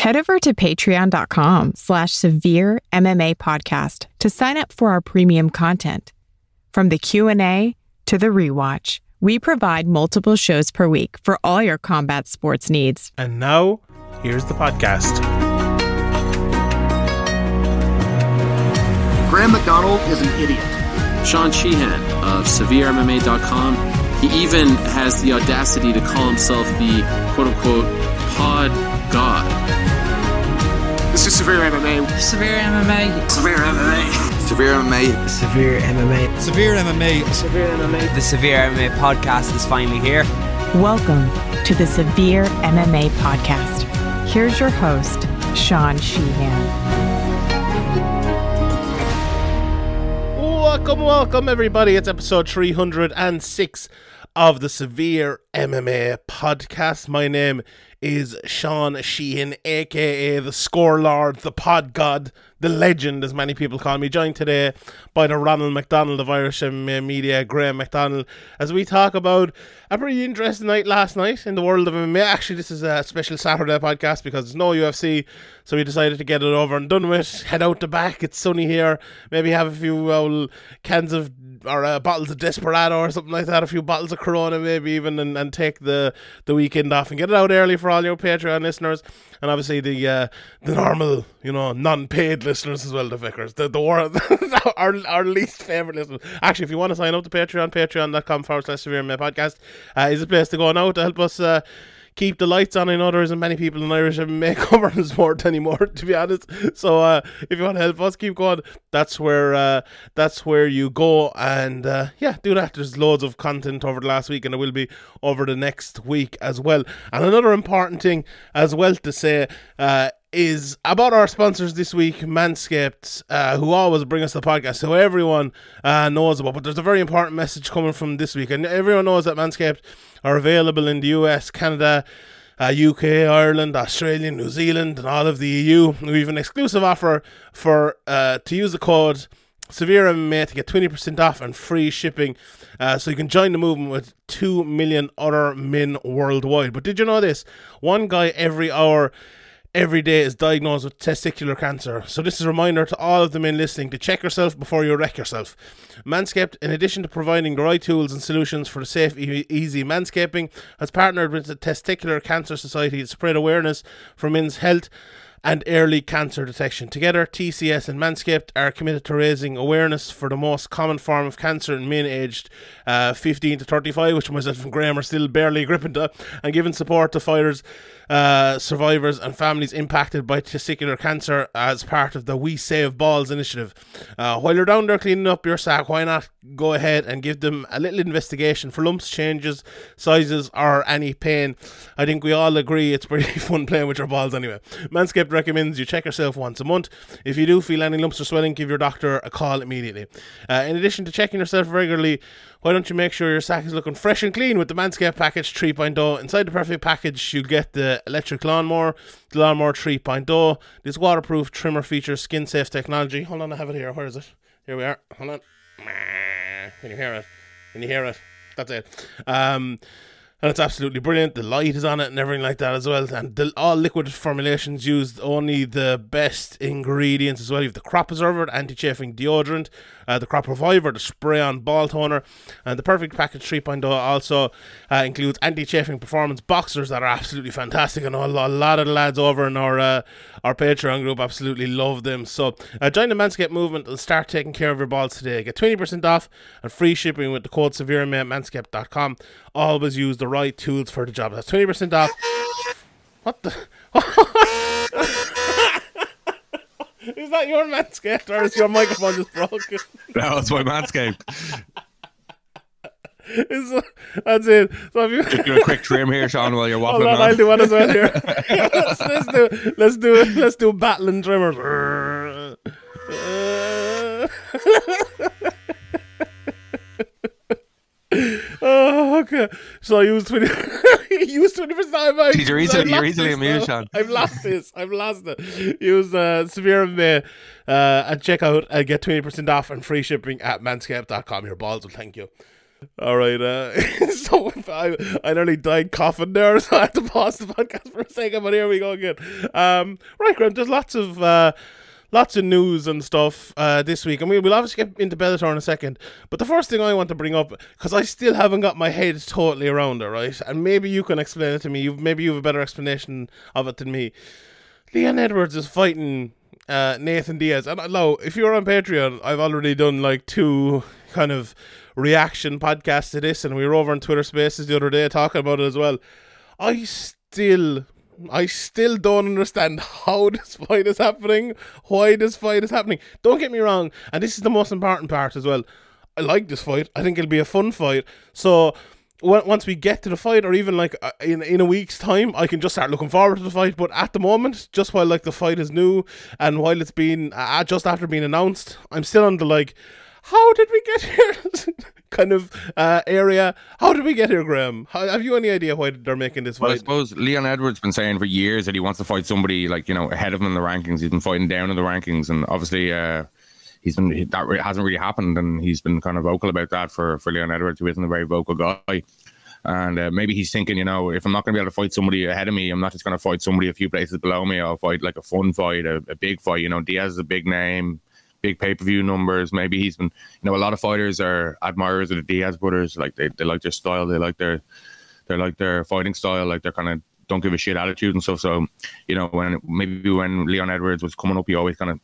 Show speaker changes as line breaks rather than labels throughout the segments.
Head over to patreon.com slash severe MMA podcast to sign up for our premium content. From the Q&A to the rewatch, we provide multiple shows per week for all your combat sports needs.
And now, here's the podcast.
Graham McDonald is an idiot.
Sean Sheehan of SevereMMA.com. He even has the audacity to call himself the quote unquote pod god.
This is Severe MMA.
Severe MMA.
Severe MMA.
Severe MMA.
Severe MMA.
Severe MMA.
Severe MMA.
The Severe MMA podcast is finally here.
Welcome to the Severe MMA podcast. Here's your host, Sean Sheehan.
Welcome, welcome, everybody. It's episode 306 of the Severe MMA podcast. My name is Sean Sheehan, aka the Score Lord, the Pod God, the Legend, as many people call me. Joined today by the Ronald McDonald of Irish MMA Media, Graham McDonald, as we talk about a pretty interesting night last night in the world of MMA. Actually, this is a special Saturday podcast because there's no UFC, so we decided to get it over and done with. Head out the back, it's sunny here. Maybe have a few old cans of or uh, bottles of Desperado or something like that, a few bottles of Corona maybe even, and, and take the, the weekend off and get it out early for all your Patreon listeners, and obviously the uh, the normal, you know, non-paid listeners as well, the Vickers, the the war, our our least favorite listeners. Actually, if you want to sign up to Patreon, patreon.com forward slash severe my podcast uh, is a place to go now to help us. Uh, keep the lights on. I know there isn't many people in Irish MMA covering sport anymore, to be honest. So uh, if you want to help us keep going, that's where uh, that's where you go. And uh, yeah, do that. There's loads of content over the last week, and there will be over the next week as well. And another important thing as well to say uh, is about our sponsors this week, Manscaped, uh, who always bring us the podcast, so everyone uh, knows about. But there's a very important message coming from this week, and everyone knows that Manscaped are available in the US, Canada, uh, UK, Ireland, Australia, New Zealand, and all of the EU. We have an exclusive offer for uh, to use the code Severe MMA to get 20% off and free shipping. Uh, so you can join the movement with 2 million other men worldwide. But did you know this? One guy every hour every day is diagnosed with testicular cancer. So this is a reminder to all of the men listening to check yourself before you wreck yourself. Manscaped, in addition to providing the right tools and solutions for safe, e- easy manscaping, has partnered with the Testicular Cancer Society to spread awareness for men's health and early cancer detection. Together, TCS and Manscaped are committed to raising awareness for the most common form of cancer in men aged uh, 15 to 35, which myself and Graham are still barely gripping to, and giving support to fighters, uh, survivors, and families impacted by testicular cancer as part of the We Save Balls initiative. Uh, while you're down there cleaning up your sack, why not go ahead and give them a little investigation for lumps, changes, sizes, or any pain? I think we all agree it's pretty fun playing with your balls anyway. Manscaped recommends you check yourself once a month. If you do feel any lumps or swelling, give your doctor a call immediately. Uh, in addition to checking yourself regularly, why don't you make sure your sack is looking fresh and clean with the Manscaped Package 3.0? Inside the perfect package, you get the electric lawnmower, the lawnmower 3.0. This waterproof trimmer features skin safe technology. Hold on, I have it here. Where is it? Here we are. Hold on. Can you hear it? Can you hear it? That's it. Um, and it's absolutely brilliant. The light is on it and everything like that as well. And the, all liquid formulations used only the best ingredients as well. You have the crop preserver, anti-chafing deodorant, uh, the crop reviver, the spray-on ball toner, and the perfect package 3.0 also uh, includes anti-chafing performance boxers that are absolutely fantastic. And a lot, a lot of the lads over in our uh, our Patreon group absolutely love them. So uh, join the Manscaped movement and start taking care of your balls today. Get 20% off and free shipping with the code SevereMate at manscaped.com. Always use the right tools for the job. That's 20% off. What the? is that your Manscaped or is your microphone just broken?
No, it's my Manscaped.
Is- that's it. So if you
Just do a quick trim here, Sean, while you're
Hold
waffling
on, I'll do one as well here. let's, let's do let's do let's do battling trimmers. oh, okay. So I use twenty. use twenty percent.
Jeez, you're easily- you're easily immune, Sean.
I've lost this. I've lost it. Use uh, severe of May uh, at checkout and get twenty percent off and free shipping at manscaped.com. Your balls will thank you. All right. Uh, so if I, I nearly died coughing there, so I had to pause the podcast for a second. But here we go again. Um, right, Graham. There's lots of uh, lots of news and stuff uh, this week, and we will obviously get into Bellator in a second. But the first thing I want to bring up, because I still haven't got my head totally around it, right? And maybe you can explain it to me. You've maybe you have a better explanation of it than me. Leon Edwards is fighting uh, Nathan Diaz, and now if you're on Patreon, I've already done like two kind of reaction podcasts to this, and we were over on Twitter Spaces the other day talking about it as well. I still I still don't understand how this fight is happening, why this fight is happening. Don't get me wrong, and this is the most important part as well. I like this fight. I think it'll be a fun fight. So once we get to the fight, or even like uh, in in a week's time, I can just start looking forward to the fight. But at the moment, just while like the fight is new and while it's been uh, just after being announced, I'm still on the like how did we get here kind of uh, area. How did we get here, Graham? How, have you any idea why they're making this
Well, I suppose Leon Edwards been saying for years that he wants to fight somebody like you know ahead of him in the rankings. He's been fighting down in the rankings, and obviously uh, he's been that hasn't really happened, and he's been kind of vocal about that for for Leon Edwards, who isn't a very vocal guy. And uh, maybe he's thinking, you know, if I'm not going to be able to fight somebody ahead of me, I'm not just going to fight somebody a few places below me. I'll fight like a fun fight, a, a big fight. You know, Diaz is a big name, big pay per view numbers. Maybe he's been, you know, a lot of fighters are admirers of the Diaz brothers. Like they, they like their style, they like their, they like their fighting style, like they're kind of don't give a shit attitude and stuff. So, you know, when maybe when Leon Edwards was coming up, he always kind of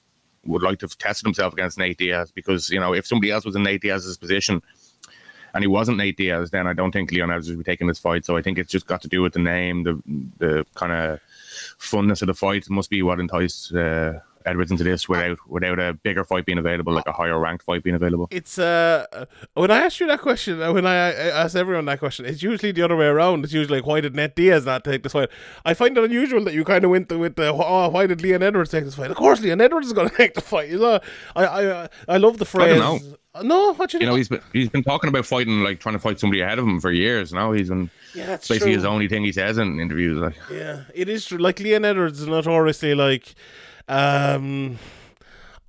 would like to have tested himself against Nate Diaz because you know if somebody else was in Nate Diaz's position and he wasn't Nate Diaz, then I don't think Leon Edwards would be taking this fight. So I think it's just got to do with the name, the the kind of funness of the fight. Must be what enticed uh, Edwards into this without without a bigger fight being available, like a higher ranked fight being available.
It's uh when I asked you that question, uh, when I, I ask everyone that question, it's usually the other way around. It's usually like, why did Nate Diaz not take this fight? I find it unusual that you kind of went with the oh, why did Leon Edwards take this fight? Of course, Leon Edwards is going to take the fight. You know, I I I love the phrase.
don't
know. No, what you,
You know, he's been he's been talking about fighting, like trying to fight somebody ahead of him for years now. He's been
yeah, that's
basically
true.
his only thing he says in interviews. Like,
Yeah, it is true. Like Leon Edwards is notoriously like um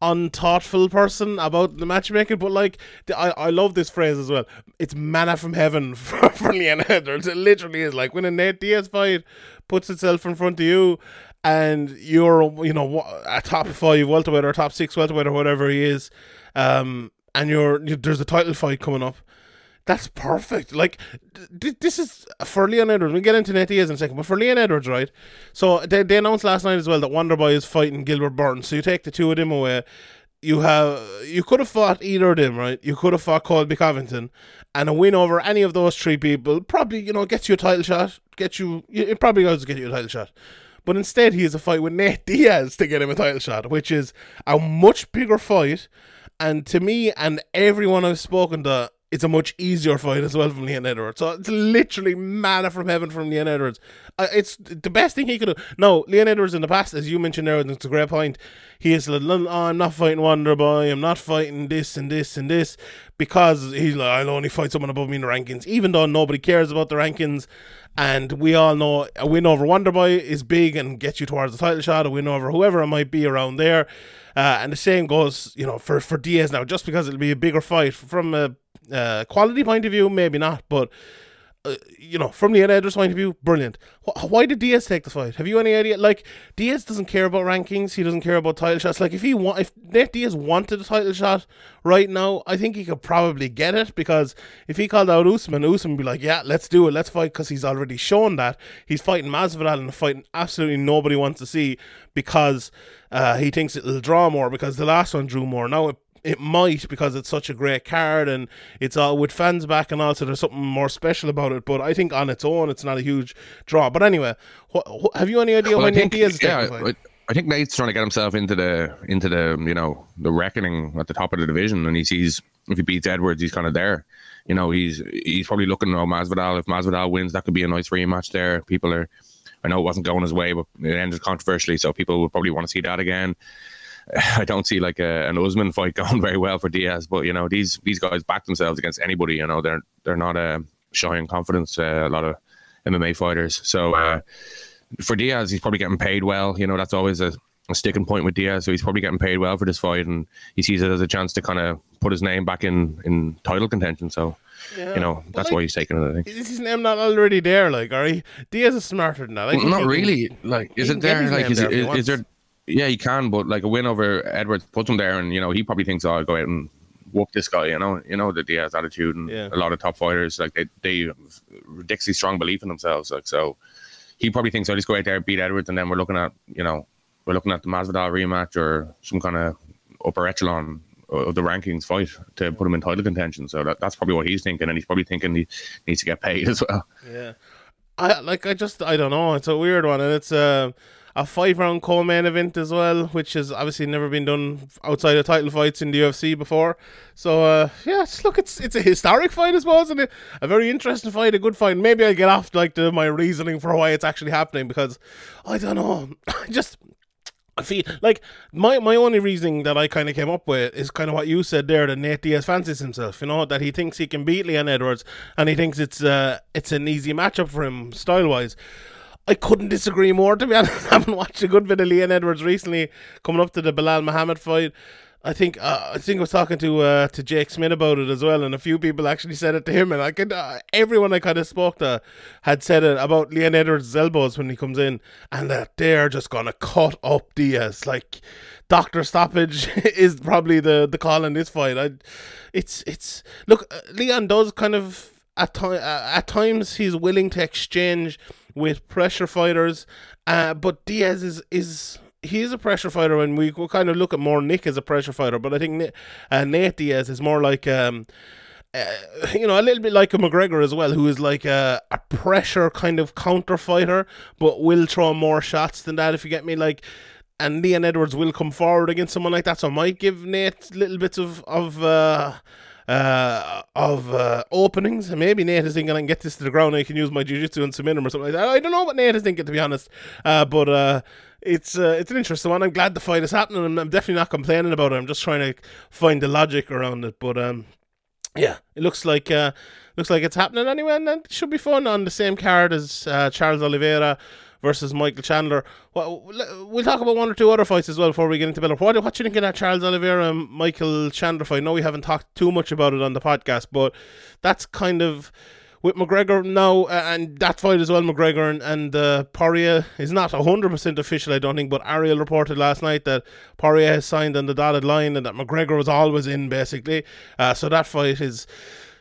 unthoughtful person about the matchmaking, but like the, I, I love this phrase as well. It's manna from heaven for, for Edwards. It literally is like when a Nate Diaz fight puts itself in front of you and you're you know a top five welterweight or top six welterweight or whatever he is, um, and you're you, there's a title fight coming up. That's perfect. Like, th- this is for Leon Edwards. We'll get into Diaz in a second, but for Leon Edwards, right? So they, they announced last night as well that Wonderboy is fighting Gilbert Burns. So you take the two of them away. You have you could have fought either of them, right? You could have fought Colby Covington, and a win over any of those three people probably you know gets you a title shot. Get you, it probably does get you a title shot. But instead, he has a fight with Nate Diaz to get him a title shot, which is a much bigger fight. And to me and everyone I've spoken to, it's a much easier fight as well from Leon Edwards. So it's literally manna from heaven from Leon Edwards. Uh, it's the best thing he could do. No, Leon Edwards in the past, as you mentioned there, and it's a great point. He is like, oh, I'm not fighting Wonder Boy. I'm not fighting this and this and this because he's like, I'll only fight someone above me in the rankings, even though nobody cares about the rankings. And we all know a win over Wonder Boy is big and gets you towards the title shot. A win over whoever it might be around there. Uh, and the same goes, you know, for, for Diaz now, just because it'll be a bigger fight from a uh, quality point of view, maybe not, but uh, you know, from the Edwards point of view, brilliant. Wh- why did Diaz take the fight? Have you any idea? Like Diaz doesn't care about rankings. He doesn't care about title shots. Like if he want, if Nate Diaz wanted a title shot right now, I think he could probably get it because if he called out Usman, Usman would be like, "Yeah, let's do it, let's fight," because he's already shown that he's fighting Masvidal in a fight absolutely nobody wants to see because uh, he thinks it'll draw more because the last one drew more. Now it it might because it's such a great card and it's all with fans back and all, so there's something more special about it. But I think on its own, it's not a huge draw. But anyway, wh- wh- have you any idea
Well,
when
think,
is
yeah,
taking the fight?
I, I think Nate's trying to get himself into the into the you know the reckoning at the top of the division, and he sees if he beats Edwards, he's kind of there. You know, he's he's probably looking at Masvidal. If Masvidal wins, that could be a nice rematch there. People are, I know it wasn't going his way, but it ended controversially, so people would probably want to see that again. I don't see like a, an Usman fight going very well for Diaz, but you know these these guys back themselves against anybody. You know they're they're not uh, showing confidence. Uh, a lot of MMA fighters. So uh, for Diaz, he's probably getting paid well. You know that's always a a sticking point with Diaz, so he's probably getting paid well for this fight, and he sees it as a chance to kind of put his name back in in title contention. So,
Yeah.
you know, that's
like,
why he's taking it. I think.
Is his name not already there? Like, are he? Diaz is smarter than that. Like,
Well, not really. Like, is it there? Like, is,
there
is, is there? Yeah, he can, but like a win over Edwards puts him there, and you know he probably thinks, "Oh, I'll go out and whoop this guy." You know, you know the Diaz attitude, and
Yeah.
a lot of top fighters like they they ridiculously strong belief in themselves. Like, so he probably thinks, oh, "I'll just go out there, beat Edwards, and then we're looking at you know we're looking at the Masvidal rematch or some kind of upper echelon of the rankings fight to put him in title contention." So that, that's probably what he's thinking, and he's probably thinking he needs to get paid as well.
Yeah. I like I just I don't know. It's a weird one and it's a a five round co main event as well, which has obviously never been done outside of title fights in the UFC before. So uh yeah, it's, look it's it's a historic fight I suppose and a, very interesting fight, a good fight. Maybe I'll get off like the, my reasoning for why it's actually happening because I don't know. Just I feel like my my only reasoning that I kind of came up with is kind of what you said there that Nate Diaz fancies himself. You know that he thinks he can beat Leon Edwards and he thinks it's uh it's an easy matchup for him style wise. I couldn't disagree more to be honest. I haven't watched a good bit of Leon Edwards recently coming up to the Belal Muhammad fight. I think uh, I think I was talking to uh, to Jake Smith about it as well, and a few people actually said it to him, and I could uh, everyone I kind of spoke to had said it about Leon Edwards' elbows when he comes in, and that they're just gonna cut up Diaz like Doctor Stoppage is probably the the call in this fight. I, it's it's look uh, Leon does kind of at time uh, at times he's willing to exchange with pressure fighters, uh, but Diaz is is he is a pressure fighter, and we will kind of look at more Nick as a pressure fighter. But I think Ni- uh, Nate Diaz is more like um, uh, you know, a little bit like a McGregor as well, who is like a, a pressure kind of counter fighter, but will throw more shots than that. If you get me, like. And Leon Edwards will come forward against someone like that, so I might give Nate little bits of of uh, uh, of uh, openings. Maybe Nate is thinking I can get this to the ground. and I can use my jiu-jitsu and submit him or something like that. I don't know what Nate is thinking to be honest. Uh, but uh, it's uh, it's an interesting one. I'm glad the fight is happening. and I'm definitely not complaining about it. I'm just trying to find the logic around it. But um, yeah, it looks like uh, looks like it's happening anyway, and it should be fun on the same card as uh, Charles Oliveira versus Michael Chandler. Well, we'll talk about one or two other fights as well before we get into Miller. What do you think of that Charles Oliveira and Michael Chandler fight? I know we haven't talked too much about it on the podcast, but that's kind of with McGregor now, and that fight as well, McGregor and, and uh, Poirier is not 100% official, I don't think, but Ariel reported last night that Poirier has signed on the dotted line and that McGregor was always in, basically. Uh, so that fight is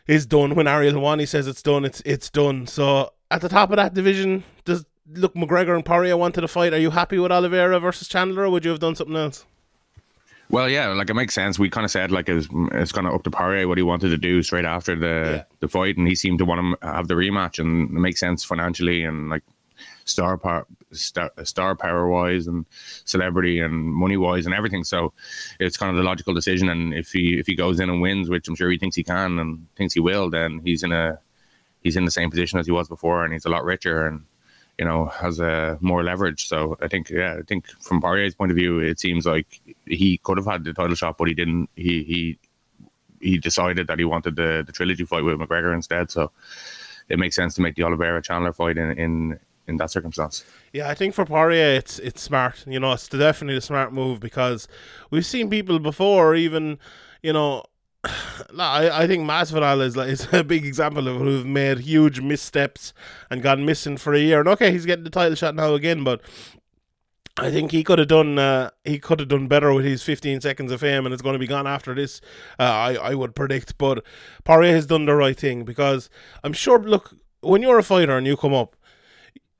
is done. When Ariel he says it's done, it's it's done. So at the top of that division, does look McGregor and Poirier wanted to fight. Are you happy with Oliveira versus Chandler, or would you have done something else?
Well, yeah, like it makes sense. We kind of said like it's, it's kind of up to Poirier what he wanted to do straight after the
Yeah.
the fight, and he seemed to want to have the rematch, and it makes sense financially and like star power, star, star power wise, and celebrity and money wise, and everything. So it's kind of the logical decision. And if he if he goes in and wins, which I'm sure he thinks he can and thinks he will, then he's in a he's in the same position as he was before, and he's a lot richer and you know has a more leverage. So I think yeah, I think from Poirier's point of view, it seems like he could have had the title shot, but he didn't. He he he decided that he wanted the the trilogy fight with McGregor instead. So it makes sense to make the Oliveira Chandler fight in in in that circumstance.
Yeah, I think for Poirier, it's it's smart. You know, it's definitely a smart move because we've seen people before, even you know. I, I think Masvidal is like is a big example of who've made huge missteps and gone missing for a year. And okay, he's getting the title shot now again, but I think he could have done uh, he could have done better with his 15 seconds of fame, and it's going to be gone after this. Uh, I I would predict, but Poirier has done the right thing because I'm sure. Look, when you're a fighter and you come up,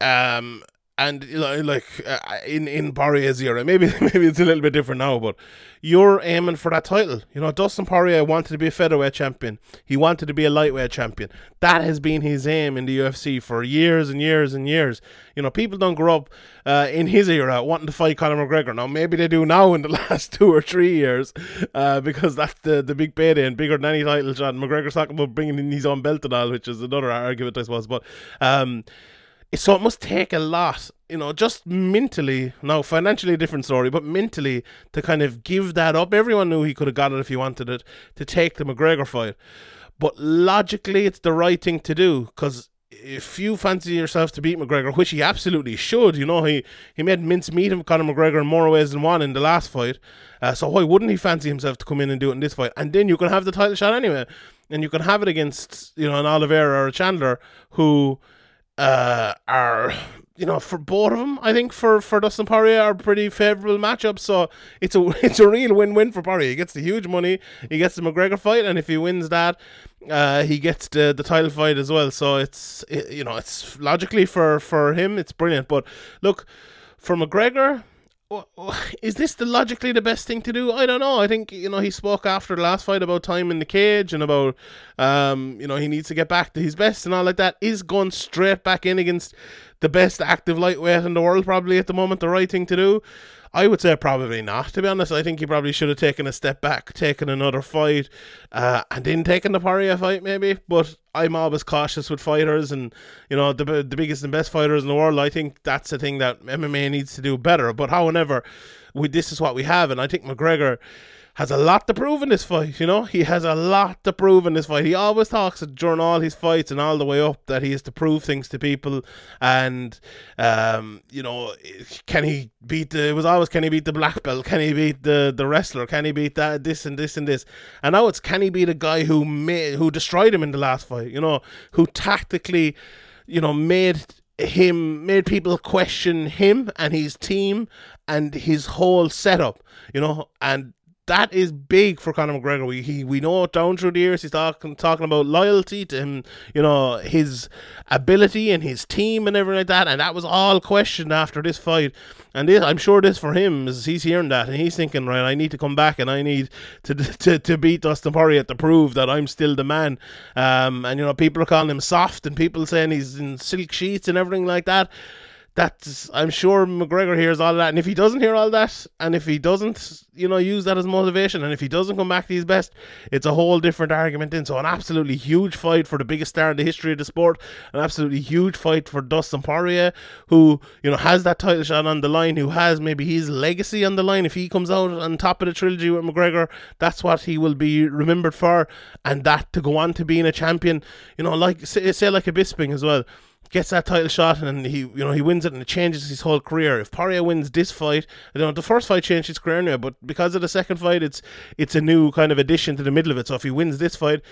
um, and you know, like uh, in in Poirier's era, maybe maybe it's a little bit different now, but you're aiming for that title. You know, Dustin Poirier wanted to be a featherweight champion. He wanted to be a lightweight champion. That has been his aim in the UFC for years and years and years. You know, people don't grow up uh, in his era wanting to fight Conor McGregor. Now, maybe they do now in the last two or three years, uh, because that's the the big payday and bigger than any title shot. McGregor's talking about bringing in his own belt and all, which is another argument, I suppose. But um, so it must take a lot, you know, just mentally. Now, financially, a different story, but mentally to kind of give that up. Everyone knew he could have got it if he wanted it to take the McGregor fight, but logically, it's the right thing to do because if you fancy yourself to beat McGregor, which he absolutely should, you know, he, he made mincemeat of Conor McGregor in more ways than one in the last fight. Uh, so why wouldn't he fancy himself to come in and do it in this fight? And then you can have the title shot anyway. And you can have it against, you know, an Oliveira or a Chandler who uh, are you know, for both of them, I think for for Dustin Poirier are pretty favourable matchups. So it's a it's a real win win for Poirier. He gets the huge money, he gets the McGregor fight, and if he wins that, uh, he gets the the title fight as well. So it's it, you know it's logically for for him, it's brilliant. But look, for McGregor, is this the logically the best thing to do? I don't know. I think you know he spoke after the last fight about time in the cage and about um you know he needs to get back to his best and all like that. Is going straight back in against the best active lightweight in the world probably at the moment the right thing to do? I would say probably not. To be honest, I think he probably should have taken a step back, taken another fight, uh, and then taken the Poirier fight maybe. But I'm always cautious with fighters, and you know the the biggest and best fighters in the world. I think that's the thing that MMA needs to do better. But however, we this is what we have, and I think McGregor has a lot to prove in this fight. You know, he has a lot to prove in this fight. He always talks during all his fights and all the way up that he has to prove things to people. And um, you know, can he beat the? It was always can he beat the black belt? Can he beat the the wrestler? Can he beat that? This and this and this. And now it's can he beat a guy who made who destroyed him in the last fight? You know, who tactically, you know, made him made people question him and his team and his whole setup, you know, and that is big for Conor McGregor. We he we know down through the years he's talking talking about loyalty to him, you know, his ability and his team and everything like that, and that was all questioned after this fight. And this, I'm sure this for him is he's hearing that and he's thinking, right, I need to come back and I need to to, to beat Dustin Poirier to prove that I'm still the man. Um, and you know, people are calling him soft and people saying he's in silk sheets and everything like that that's I'm sure McGregor hears all that, and if he doesn't hear all that, and if he doesn't, you know, use that as motivation, and if he doesn't come back to his best, it's a whole different argument. In so, an absolutely huge fight for the biggest star in the history of the sport, an absolutely huge fight for Dustin Poirier, who you know has that title shot on the line, who has maybe his legacy on the line. If he comes out on top of the trilogy with McGregor, that's what he will be remembered for, and that to go on to being a champion, you know, like say, say like a Bisping as well gets that title shot and he you know he wins it and it changes his whole career. If Poirier wins this fight, I don't know the first fight changed his career but because of the second fight, it's it's a new kind of addition to the middle of it. So if he wins this fight,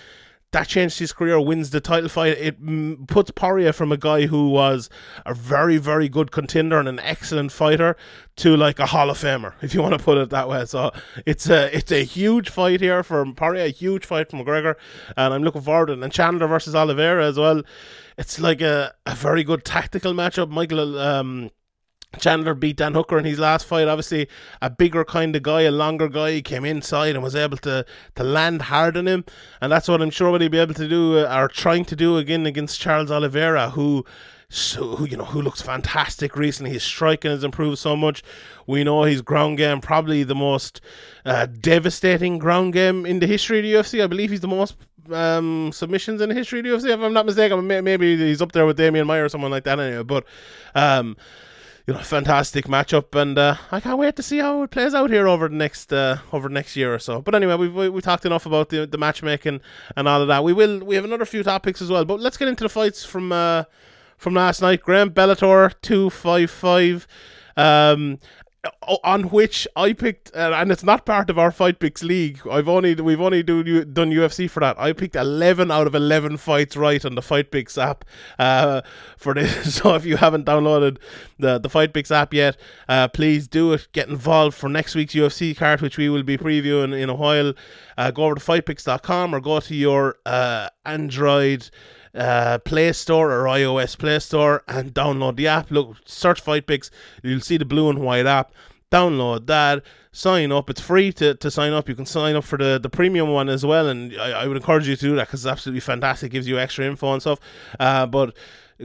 that changed his career, wins the title fight. It mm, puts Poirier from a guy who was a very, very good contender and an excellent fighter to like a Hall of Famer, if you want to put it that way. So it's a it's a huge fight here for Poirier, a huge fight for McGregor, and I'm looking forward to it. And Chandler versus Oliveira as well. It's like a, a very good tactical matchup. Michael um, Chandler beat Dan Hooker in his last fight. Obviously, a bigger kind of guy, a longer guy. He came inside and was able to, to land hard on him. And that's what I'm sure what he'll be able to do, uh, or trying to do again against Charles Oliveira, who. So, you know who looks fantastic recently. His striking has improved so much. We know his ground game probably the most uh, devastating ground game in the history of the UFC. I believe he's the most um, submissions in the history of the UFC. If I'm not mistaken, maybe he's up there with Demian Maia or someone like that. Anyway, but um, you know, fantastic matchup, and uh, I can't wait to see how it plays out here over the next uh, over the next year or so. But anyway, we've we, we talked enough about the the matchmaking and all of that. We will we have another few topics as well, but let's get into the fights from uh, from last night. Graham Bellator two five five. Um, on which I picked, uh, and it's not part of our Fight Picks league. I've only we've only do, done UFC for that. I picked eleven out of eleven fights right on the Fight Picks app uh, for this. So if you haven't downloaded the the Fight Picks app yet, uh, please do it. Get involved for next week's UFC card, which we will be previewing in a while. Uh, go over to fightpicks.com or go to your uh, Android uh, Play Store or iOS Play Store and download the app. Look, search Fight Picks. You'll see the blue and white app. Download that. Sign up. It's free to, to sign up. You can sign up for the, the premium one as well. And I, I would encourage you to do that because it's absolutely fantastic. It gives you extra info and stuff. Uh, but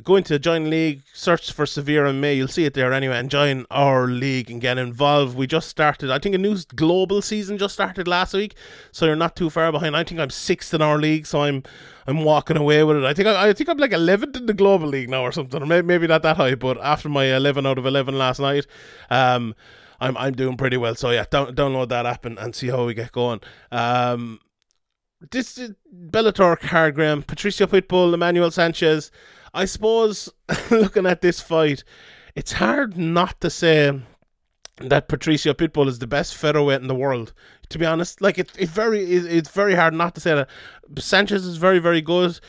go into join league search for severe and May. you'll see it there anyway and join our league and get involved we just started i think a new global season just started last week so you're not too far behind i think i'm sixth in our league so i'm i'm walking away with it i think i, I think i'm like 11th in the global league now or something or maybe, maybe not that high but after my 11 out of 11 last night um i'm i'm doing pretty well so yeah down, download that app and, and see how we get going um this Bellator card, Graham. Patricio Pitbull, Emmanuel Sanchez. I suppose looking at this fight, it's hard not to say that Patricio Pitbull is the best featherweight in the world. To be honest, like it, it very, it, it's very hard not to say that. Sanchez is very, very good.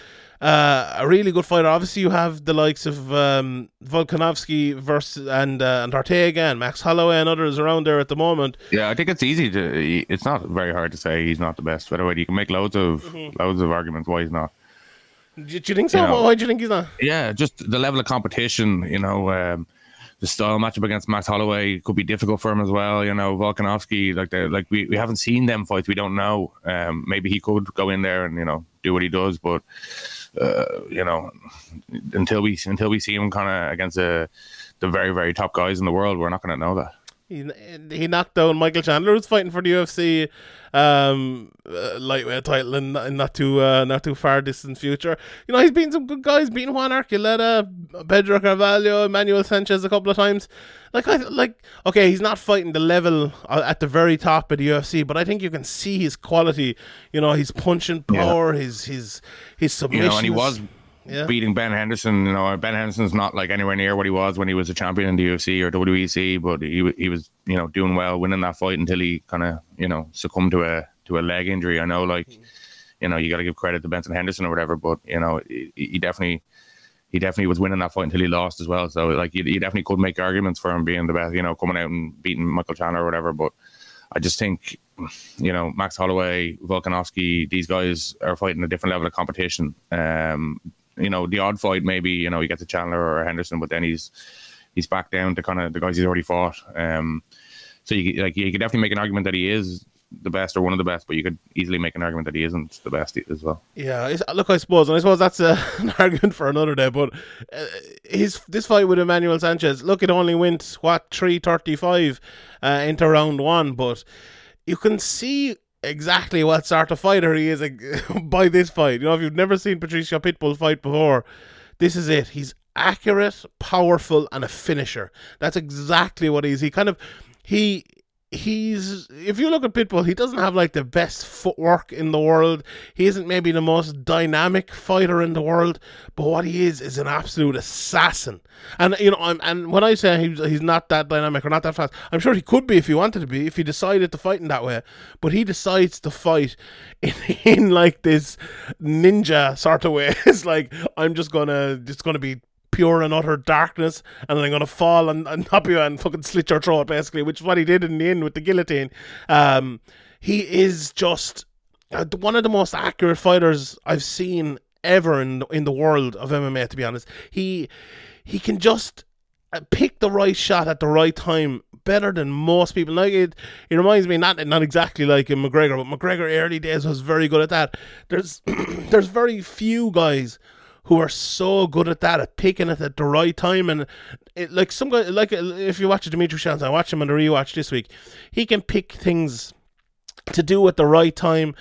Uh, a really good fighter. Obviously, you have the likes of um, Volkanovski versus and uh, and Ortega and Max Holloway and others around there at the moment.
Yeah, I think it's easy to. It's not very hard to say he's not the best featherweight. You can make loads of loads of arguments why he's not.
Do, do you think so?
You know.
Why do you think he's not?
Yeah, just the level of competition. You know, um, the style matchup against Max Holloway could be difficult for him as well. You know, Volkanovski, like they like we, we haven't seen them fights. We don't know. Um, maybe he could go in there and you know do what he does, but uh, you know, until we until we see him kind of against the the very very top guys in the world, we're not going to know that.
He, he knocked down Michael Chandler, who's fighting for the UFC um, uh, lightweight title in, in not too uh, not too far distant future. You know, he's beaten some good guys, beating Juan Archuleta, Pedro Carvalho, Emmanuel Sanchez a couple of times. Like, I like okay, he's not fighting the level uh, at the very top of the UFC, but I think you can see his quality. You know, his punching power, his his his
You
submission.
know, and he was
Yeah.
beating Ben Henderson. You know, Ben Henderson's not like anywhere near what he was when he was a champion in the UFC or WEC, but he he was you know doing well, winning that fight until he kind of you know succumbed to a to a leg injury. I know, like you know, you got to give credit to Benson Henderson or whatever, but you know, he, he definitely. He definitely was winning that fight until he lost as well. So, like, you, you definitely could make arguments for him being the best, you know, coming out and beating Michael Chandler or whatever. But I just think, you know, Max Holloway, Volkanovski, these guys are fighting a different level of competition. Um, you know, the odd fight maybe, you know, you get to Chandler or Henderson, but then he's he's back down to kind of the guys he's already fought. Um, so you like you could definitely make an argument that he is the best or one of the best, but you could easily make an argument that he isn't the best as well.
Yeah, look, I suppose, and I suppose that's uh, an argument for another day. But uh, his this fight with Emmanuel Sanchez, look, it only went what three thirty five uh, into round one, but you can see exactly what sort of fighter he is by this fight. You know, if you've never seen Patricio Pitbull fight before, this is it. He's accurate, powerful, and a finisher. That's exactly what he is. He kind of he he's if you look at Pitbull, he doesn't have like the best footwork in the world. He isn't maybe the most dynamic fighter in the world, but what he is is an absolute assassin. And you know, I'm, and when I say he's he's not that dynamic or not that fast, I'm sure he could be if he wanted to be, if he decided to fight in that way. But he decides to fight in, in like this ninja sort of way. It's like I'm just gonna it's gonna be pure and utter darkness, and then I'm gonna fall and, and knock you and fucking slit your throat, basically, which is what he did in the end with the guillotine. Um, he is just uh, one of the most accurate fighters I've seen ever in in the world of MMA. To be honest, he he can just uh, pick the right shot at the right time better than most people. Like it, it reminds me not not exactly like in McGregor, but McGregor early days was very good at that. There's there's very few guys who are so good at that at picking it at the right time and it, like some guy like if you watch Dimitri Shans, I watched him on the rewatch this week. He can pick things to do at the right time.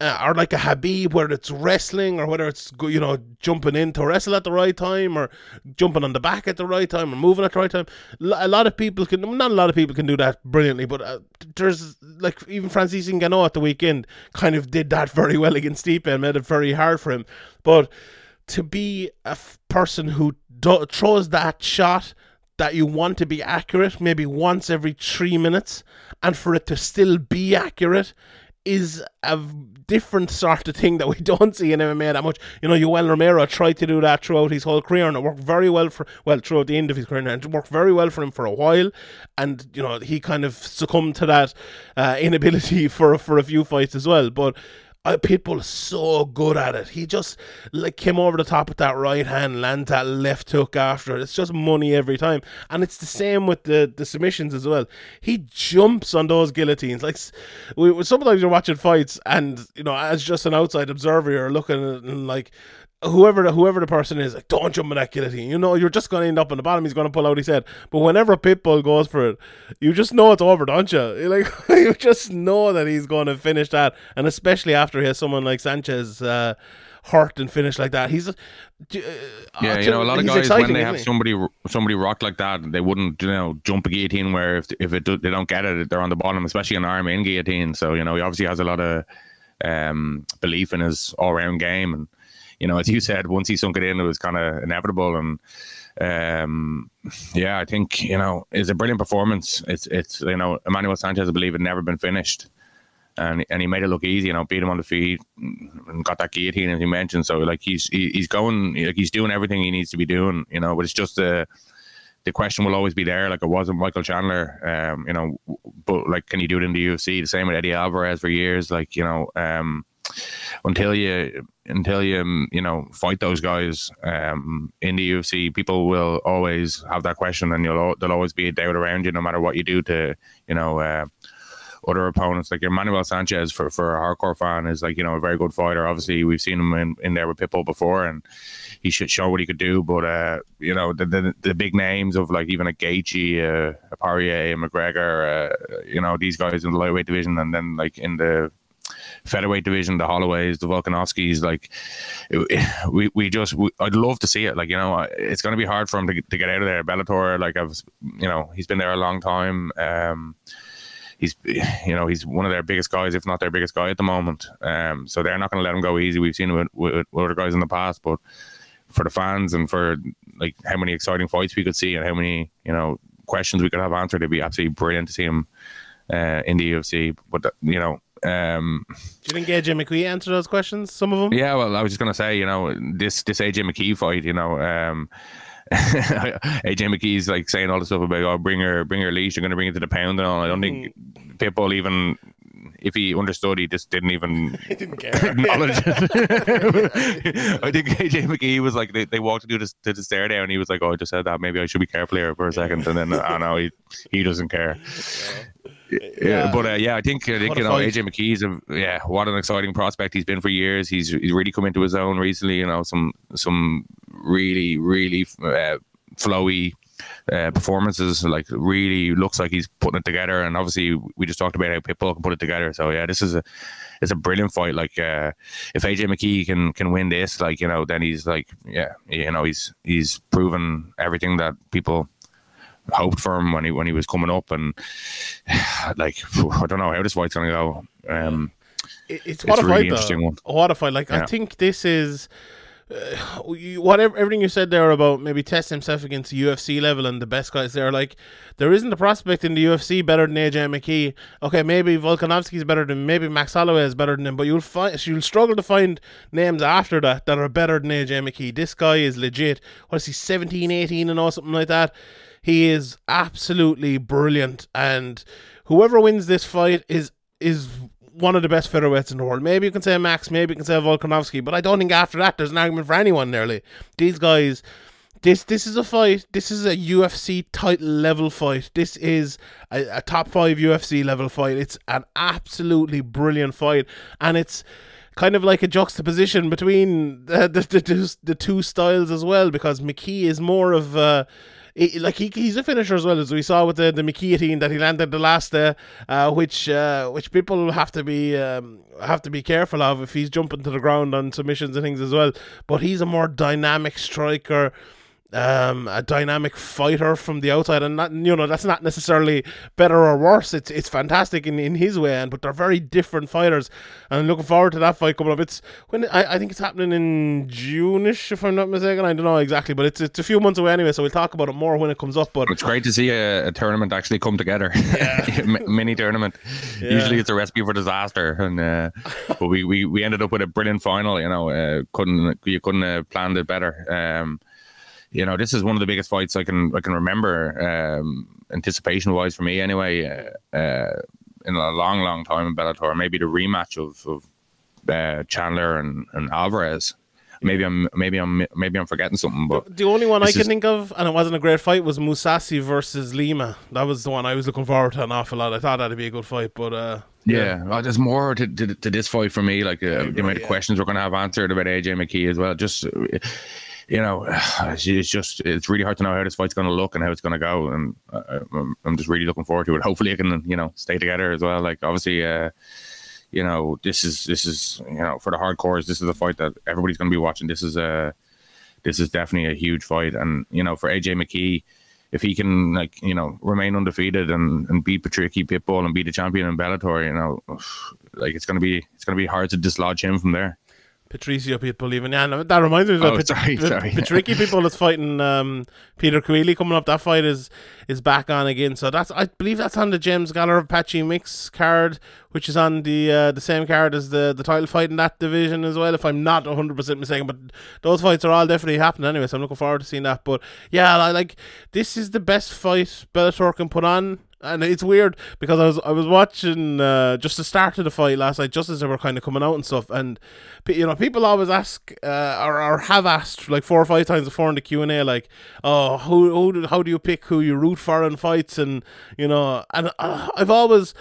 Uh, or like a Habib, whether it's wrestling or whether it's you know jumping in to wrestle at the right time or jumping on the back at the right time or moving at the right time. A lot of people can, not a lot of people can do that brilliantly, but uh, there's like even Francis Ngannou at the weekend kind of did that very well against Stipe and made it very hard for him. But to be a f- person who do- throws that shot that you want to be accurate maybe once every three minutes and for it to still be accurate is a different sort of thing that we don't see in MMA that much. You know, Yoel Romero tried to do that throughout his whole career and it worked very well for, well, throughout the end of his career and it worked very well for him for a while. And, you know, he kind of succumbed to that uh, inability for, for a few fights as well. But uh, Pitbull so good at it. He just like came over the top with that right hand, lands that left hook after it. It's just money every time, and it's the same with the the submissions as well. He jumps on those guillotines. Like we sometimes you're watching fights, and you know, as just an outside observer, you're looking at like whoever the, whoever the person is, like don't jump on that guillotine. You know, you're just going to end up on the bottom. He's going to pull out his head. But whenever Pitbull goes for it, you just know it's over, don't you? You Like you just know that he's going to finish that, and especially after he has someone like Sanchez. Uh, hurt and finish like that he's uh,
Yeah, you know, a lot of guys
exciting,
when they have
he?
somebody somebody rock like that, they wouldn't you know jump a guillotine where if if it do, they don't get it, they're on the bottom, especially an arm in guillotine. So you know, he obviously has a lot of um, belief in his all round game, and you know, as you said, once he sunk it in, it was kind of inevitable. And um, yeah, I think you know, it's a brilliant performance. It's it's you know, Emmanuel Sanchez, I believe, had never been finished. And, and he made it look easy, you know, beat him on the feet and got that guillotine as he mentioned. So like he's he, he's going like he's doing everything he needs to be doing, you know. But it's just the the question will always be there, like it was with Michael Chandler, um, you know. But like, can you do it in the UFC? The same with Eddie Alvarez for years, like you know. Um, until you until you you know fight those guys um, in the UFC, people will always have that question, and you'll there'll always be a doubt around you, no matter what you do to you know. Uh, other opponents like Emmanuel Sanchez for, for a hardcore fan is like you know a very good fighter. Obviously, we've seen him in, in there with Pitbull before, and he should show what he could do. But uh, you know the, the, the big names of like even a Gaethje, uh, a Poirier, a McGregor, uh, you know these guys in the lightweight division, and then like in the featherweight division, the Holloways, the Volkanovskis, like it, we, we just we, I'd love to see it. Like you know, it's going to be hard for him to, to get out of there. Bellator, like I've you know, he's been there a long time. Um, he's you know he's one of their biggest guys, if not their biggest guy at the moment. Um, so they're not going to let him go easy. We've seen it with, with, with other guys in the past, but for the fans and for like how many exciting fights we could see and how many you know questions we could have answered, it'd be absolutely brilliant to see him uh, in the UFC. But you know, um,
Do you think AJ McKee answered those questions? Some of them.
Yeah, well, I was just gonna say, you know, this this AJ McKee fight, you know, um, AJ McKee's like saying all the stuff about oh, bring her, bring her leash, you're gonna bring it to the pound and all. I don't think
Mm.
Pitbull even. If he understood, he just didn't even
didn't care.
acknowledge it. I think AJ McKee was like they, they walked to the to the stair down. And he was like, "Oh, I just said that. Maybe I should be careful here for a second. And then I know he he doesn't care. Yeah, but uh, yeah, I think I think you know
fight.
AJ McKee's a yeah, what an exciting prospect he's been for years. He's he's really come into his own recently. You know, some some really really uh, flowy uh, performances. Like really looks like he's putting it together. And obviously, we just talked about how Pitbull can put it together. So yeah, this is a it's a brilliant fight. Like uh, if AJ McKee can can win this, like you know, then he's like yeah, you know, he's he's proven everything that people hoped for him when he when he was coming up and like I don't know how this fight's gonna go. Um,
It- it's what
It's
a
really
fight,
interesting one.
What a fight! Like I think this is uh, you- whatever everything you said there about maybe test himself against the UFC level and the best guys there. Like there isn't a prospect in the UFC better than AJ McKee. Okay, maybe Volkanovski is better than maybe Max Holloway is better than him, but you'll find you'll struggle to find names after that that are better than AJ McKee. This guy is legit. What is he 17, 18 and all something like that? He is absolutely brilliant, and whoever wins this fight is is one of the best featherweights in the world. Maybe you can say Max, maybe you can say Volkanovski, but I don't think after that there's an argument for anyone nearly. These guys, this this is a fight. This is a UFC title level fight. This is a, a top five UFC level fight. It's an absolutely brilliant fight, and it's kind of like a juxtaposition between the the, the, two, the two styles as well, because McKee is more of uh, like he, he's a finisher as well as we saw with the the McKeown that he landed the last day, uh, which uh, which people have to be um, have to be careful of if he's jumping to the ground on submissions and things as well. But he's a more dynamic striker um, a dynamic fighter from the outside, and not you know that's not necessarily better or worse. It's it's fantastic in, in his way, and but they're very different fighters. And I'm looking forward to that fight coming up. It's when I, I think it's happening in June-ish, if I'm not mistaken. I don't know exactly, but it's it's a few months away anyway. So we'll talk about it more when it comes up. But
it's great to see a, a tournament actually come together. M- Mini tournament. Usually it's a recipe for disaster, and uh, but we, we, we ended up with a brilliant final. You know, uh, couldn't you couldn't have planned it better. Um, you know, this is one of the biggest fights I can I can remember, um, anticipation wise for me anyway. Uh, uh, in a long, long time in Bellator, maybe the rematch of, of uh, Chandler and, and Alvarez. Maybe I'm maybe I'm maybe I'm forgetting something, but
the only one I can
is-
think of, and it wasn't a great fight, was Mousasi versus Lima. That was the one I was looking forward to an awful lot. I thought that'd be a good fight, but uh,
Yeah, well, there's more to, to, to this fight for me. Like uh, the amount of questions we're going to have answered about AJ McKee as well. Just uh, you know, it's just it's really hard to know how this fight's going to look and how it's going to go, and I'm, I'm just really looking forward to it. Hopefully, it can you know stay together as well. Like obviously, uh, you know, this is this is you know for the hardcores, this is a fight that everybody's going to be watching. This is a this is definitely a huge fight, and you know, for AJ McKee if he can like you know remain undefeated and, and beat Patricky Pitbull and be the champion in Bellator, you know, like it's gonna be it's gonna be hard to dislodge him from there.
Patricio Pitbull even. Yeah, no, that reminds me of
Oh,
Pat-
sorry, sorry.
Patricky Pitbull that's fighting um, Peter Queally coming up. That fight is is back on again. So that's I believe that's on the James Galler Apache mix card, which is on the uh, the same card as the the title fight in that division as well. If I'm not 100 percent mistaken, but those fights are all definitely happening anyway. So I'm looking forward to seeing that. But yeah, I like this is the best fight Bellator can put on. And it's weird because I was I was watching uh, just the start of the fight last night, just as they were kind of coming out and stuff. And you know, people always ask uh, or, or have asked like four or five times before in the Q and A, like, "Oh, who, who how do you pick who you root for in fights?" And you know, and uh, I've always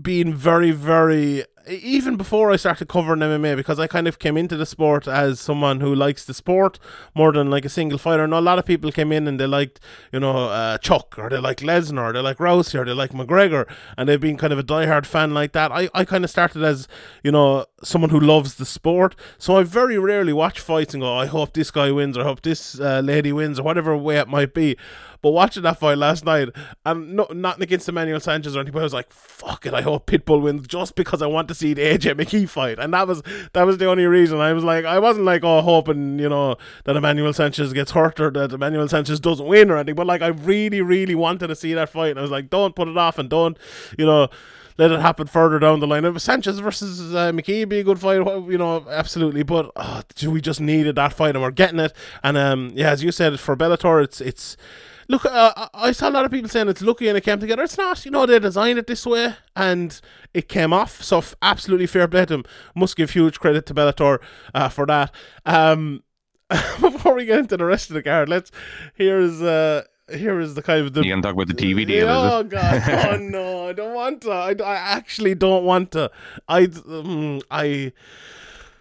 been very, very even before I started covering MMA because I kind of came into the sport as someone who likes the sport more than like a single fighter. And a lot of people came in and they liked, you know, uh, Chuck or they like Lesnar, or they like Rousey or they like McGregor, and they've been kind of a diehard fan like that. I, I kind of started as, you know, someone who loves the sport. So I very rarely watch fights and go, I hope this guy wins or I hope this uh, lady wins or whatever way it might be. But watching that fight last night, and no, not against Emmanuel Sanchez or but I was like, "Fuck it!" I hope Pitbull wins just because I want to see the AJ McKee fight, and that was that was the only reason. I was like, I wasn't like, oh, hoping you know that Emmanuel Sanchez gets hurt or that Emmanuel Sanchez doesn't win or anything, but like I really, really wanted to see that fight, and I was like, don't put it off and don't, you know. Let it happen further down the line. If Sanchez versus uh, McKee be a good fight, you know, absolutely. But oh, we just needed that fight, and we're getting it. And um, yeah, as you said, for Bellator, it's it's Look, uh, I- saw a lot of people saying it's lucky and it came together. It's not. You know, they designed it this way and it came off. So, f- absolutely fair play to them. Must give huge credit to Bellator uh, for that. Um, before we get into the rest of the card, let's. Here's. Uh, here is the kind of the
You can talk about the TV deal, is
oh god! Oh no! I don't want to. I, I actually don't want to. I mm, I.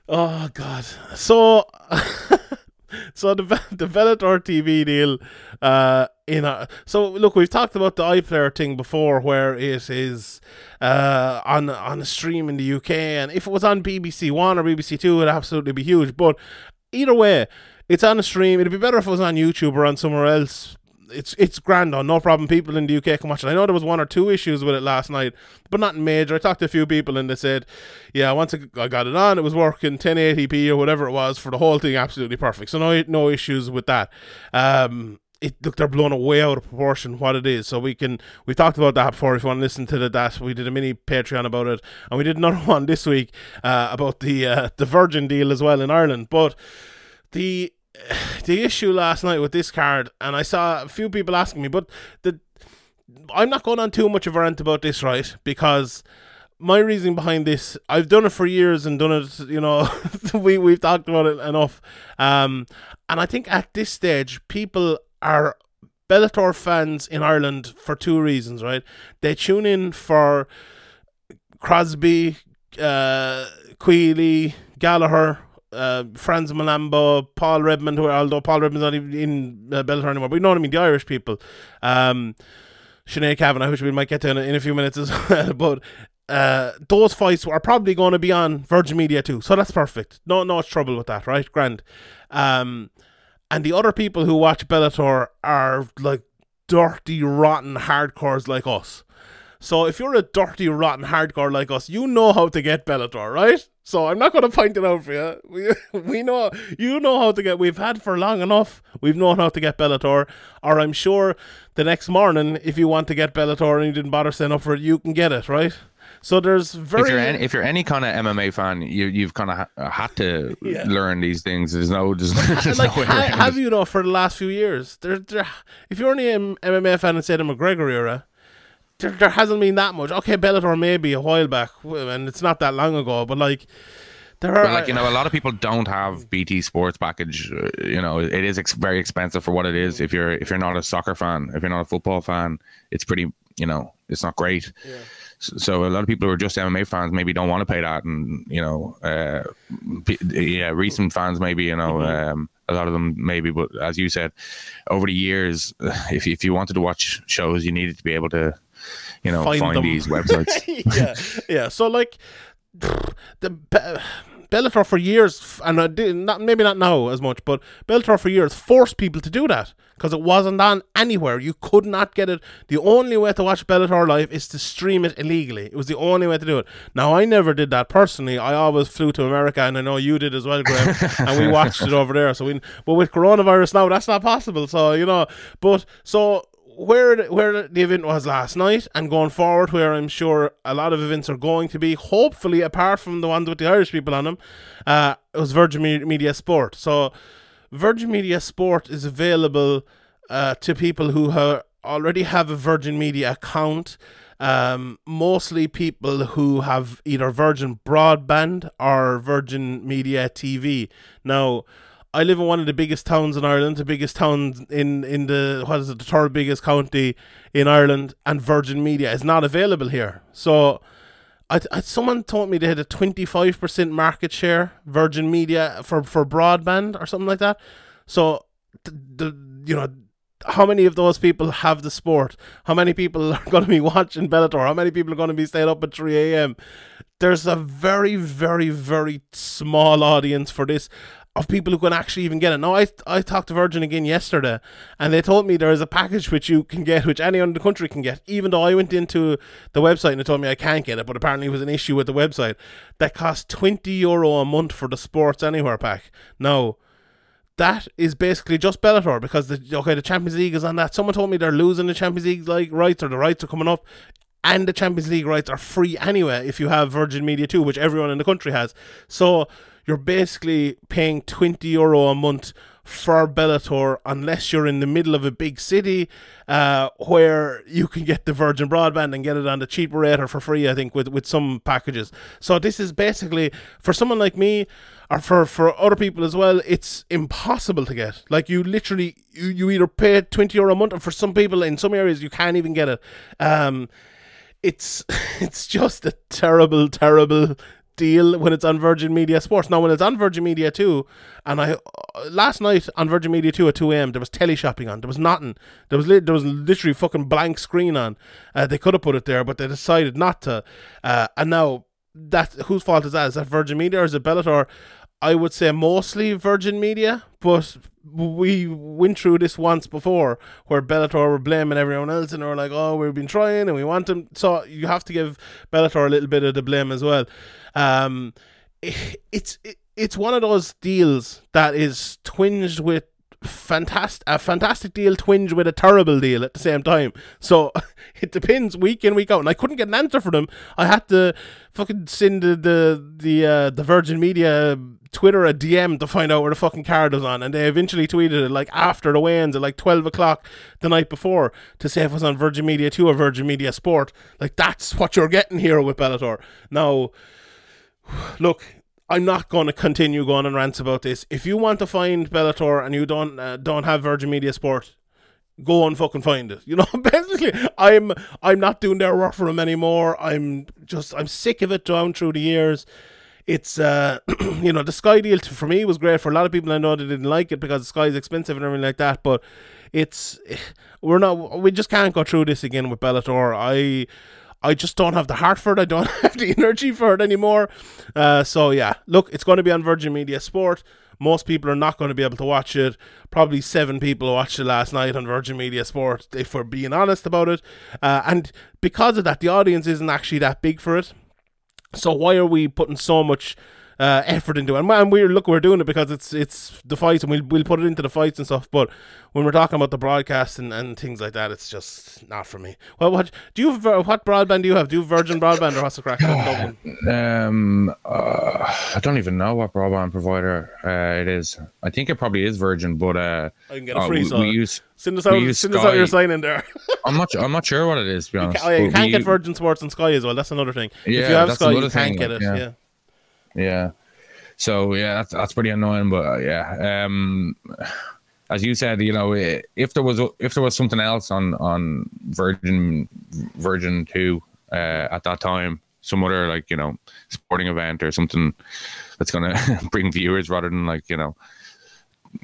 Oh god! So, so the the Bellator TV deal. Uh, in a, so look, we've talked about the iPlayer thing before, where it is uh on on a stream in the UK, and if it was on BBC One or BBC Two, it'd absolutely be huge. But either way, it's on a stream. It'd be better if it was on YouTube or on somewhere else it's it's grand on no problem. People in the UK can watch it. I know there was one or two issues with it last night, but not major. I talked to a few people and they said, yeah, once I got it on, it was working 1080p or whatever it was for the whole thing, absolutely perfect. So no no issues with that. Um, it look they're blown away out of proportion what it is. So we can we talked about that before. If you want to listen to the, that, we did a mini Patreon about it, and we did another one this week uh, about the uh, the Virgin deal as well in Ireland. But the the issue last night with this card, and I saw a few people asking me, but the I'm not going on too much of a rant about this, right? Because my reasoning behind this, I've done it for years and done it, you know, we we've talked about it enough. Um, and I think at this stage, people are Bellator fans in Ireland for two reasons, right? They tune in for Crosby, uh, Queally, Gallagher, uh, Frans Mlambo, Paul Redmond, who are although Paul Redmond's not even in uh, Bellator anymore, but you know what I mean, the Irish people. Um, Sinead Kavanagh, which we might get to in a, in a few minutes as well, but uh, those fights are probably going to be on Virgin Media Two, so that's perfect. No, no trouble with that, right? Grand. Um, and the other people who watch Bellator are like dirty, rotten hardcores like us. So if you're a dirty, rotten hardcore like us, you know how to get Bellator, right? So I'm not going to point it out for you. We, we know you know how to get. We've had for long enough. We've known how to get Bellator. Or I'm sure the next morning, if you want to get Bellator and you didn't bother signing up for it, you can get it, right? So there's very.
If you're any, if you're any kind of MMA fan, you you've kind of ha- had to
Yeah.
learn these things. There's no there's, there's
like,
no way
ha- have you know for the last few years? There, there. If you're only an MMA fan and say the McGregor era, there, there hasn't been that much. Okay, Bellator maybe a while back, and it's not that long ago, but like there are
But like you know, a lot of people don't have BT Sports package. uh, You know, it is ex- very expensive for what it is. If you're if you're not a soccer fan, if you're not a football fan, it's pretty. You know, it's not great. S- So a lot of people who are just MMA fans maybe don't want to pay that, and you know, uh, yeah, recent fans maybe you know.
Mm-hmm.
Um, a lot of them maybe, but as you said, over the years, if you, if you wanted to watch shows, you needed to be able to, you know,
Find
find, these websites.
yeah, yeah. So like the Be- Bellator for years, and I did not maybe not now as much, but Bellator for years forced people to do that because it wasn't on anywhere. You could not get it. The only way to watch Bellator live is to stream it illegally. It was the only way to do it. Now I never did that personally. I always flew to America, and I know you did as well, Graham. and we watched it over there. So we, but with coronavirus now, that's not possible. So you know, but so where the, where the event was last night and going forward, where I'm sure a lot of events are going to be, hopefully apart from the ones with the Irish people on them, uh, it was Virgin Media Sport. So Virgin Media Sport is available uh, to people who ha- already have a Virgin Media account. Um, mostly people who have either Virgin Broadband or Virgin Media TV. Now, I live in one of the biggest towns in Ireland, the biggest town in in the what is it, the third biggest county in Ireland, and Virgin Media is not available here. So, I, I someone told me they had a twenty five percent market share Virgin Media for for broadband or something like that. So, the, the you know how many of those people have the sport? How many people are going to be watching Bellator? How many people are going to be staying up at 3 a.m.? There's a very, very, very small audience for this of people who can actually even get it. Now, I I talked to Virgin again yesterday, and they told me there is a package which you can get, which anyone in the country can get. Even though I went into the website and they told me I can't get it, but apparently it was an issue with the website that cost twenty euro a month for the Sports Anywhere pack. Now, that is basically just Bellator because the okay the Champions League is on that. Someone told me they're losing the Champions League like rights or the rights are coming up. And the Champions League rights are free anyway if you have Virgin Media Two, which everyone in the country has. So you're basically paying 20 euro a month for Bellator unless you're in the middle of a big city uh, where you can get the Virgin broadband and get it on the cheaper rate or for free, I think, with, with some packages. So this is basically for someone like me or for, for other people as well, it's impossible to get. Like you literally you, you either pay 20 euro a month or for some people in some areas you can't even get it. Um it's it's just a terrible, terrible deal when it's on Virgin Media Sports. Now, when it's on Virgin Media 2, and I last night on Virgin Media 2 at 2 a.m., there was telly shopping on. There was nothing. There was li- there was literally fucking blank screen on. Uh, they could have put it there, but they decided not to. Uh, and now, that whose fault is that? Is that Virgin Media or is it Bellator? I would say mostly Virgin Media, but we went through this once before where Bellator were blaming everyone else and they were like, oh, we've been trying and we want them. So you have to give Bellator a little bit of the blame as well. Um, it, it's it, it's one of those deals that is twinged with fantastic a fantastic deal twinge with a terrible deal at the same time. So it depends week in week out, and I couldn't get an answer for them. I had to fucking send the the the, uh, the Virgin Media Twitter a DM to find out where the fucking card was on, and they eventually tweeted it like after the weigh-ins at like twelve o'clock the night before to say if it was on Virgin Media Two or Virgin Media Sport. Like that's what you're getting here with Bellator. Now, look, I'm not going to continue going on rants about this. If you want to find Bellator and you don't uh, don't have Virgin Media Sport, go and fucking find it. You know, basically, I'm I'm not doing their work for them anymore. I'm just I'm sick of it down through the years. It's uh, you know, the Sky deal for me was great. For a lot of people, I know they didn't like it because Sky is expensive and everything like that. But it's we're not we just can't go through this again with Bellator. I I just don't have the heart for it. I don't have the energy for it anymore. Uh, so yeah, look, it's going to be on Virgin Media Sport. Most people are not going to be able to watch it. Probably seven people watched it last night on Virgin Media Sport, if we're being honest about it. Uh, and because of that, the audience isn't actually that big for it. So why are we putting so much uh, effort into it. And, and we're look, we're doing it because it's it's the fights, and we'll we'll put it into the fights and stuff. But when we're talking about the broadcast and, and things like that, it's just not for me. Well, what do you have, what broadband do you have? Do you have Virgin Broadband or what's the crack?
Um, uh, I don't even know what broadband provider uh, it is. I think it probably is Virgin, but uh,
I can get a free. Uh, we,
we use.
Send us out, send us out your sign in there.
I'm not. I'm not sure what it is. To be honest,
you, can, oh, you can't get Virgin Sports and Sky as well. That's another thing. Yeah, if you have Sky, you can't get it.
Yeah.
yeah.
Yeah. So yeah, that's that's pretty annoying. But uh, yeah, um, as you said, you know, if there was if there was something else on on Virgin Virgin Two uh, at that time, some other like you know sporting event or something that's gonna bring viewers rather than like you know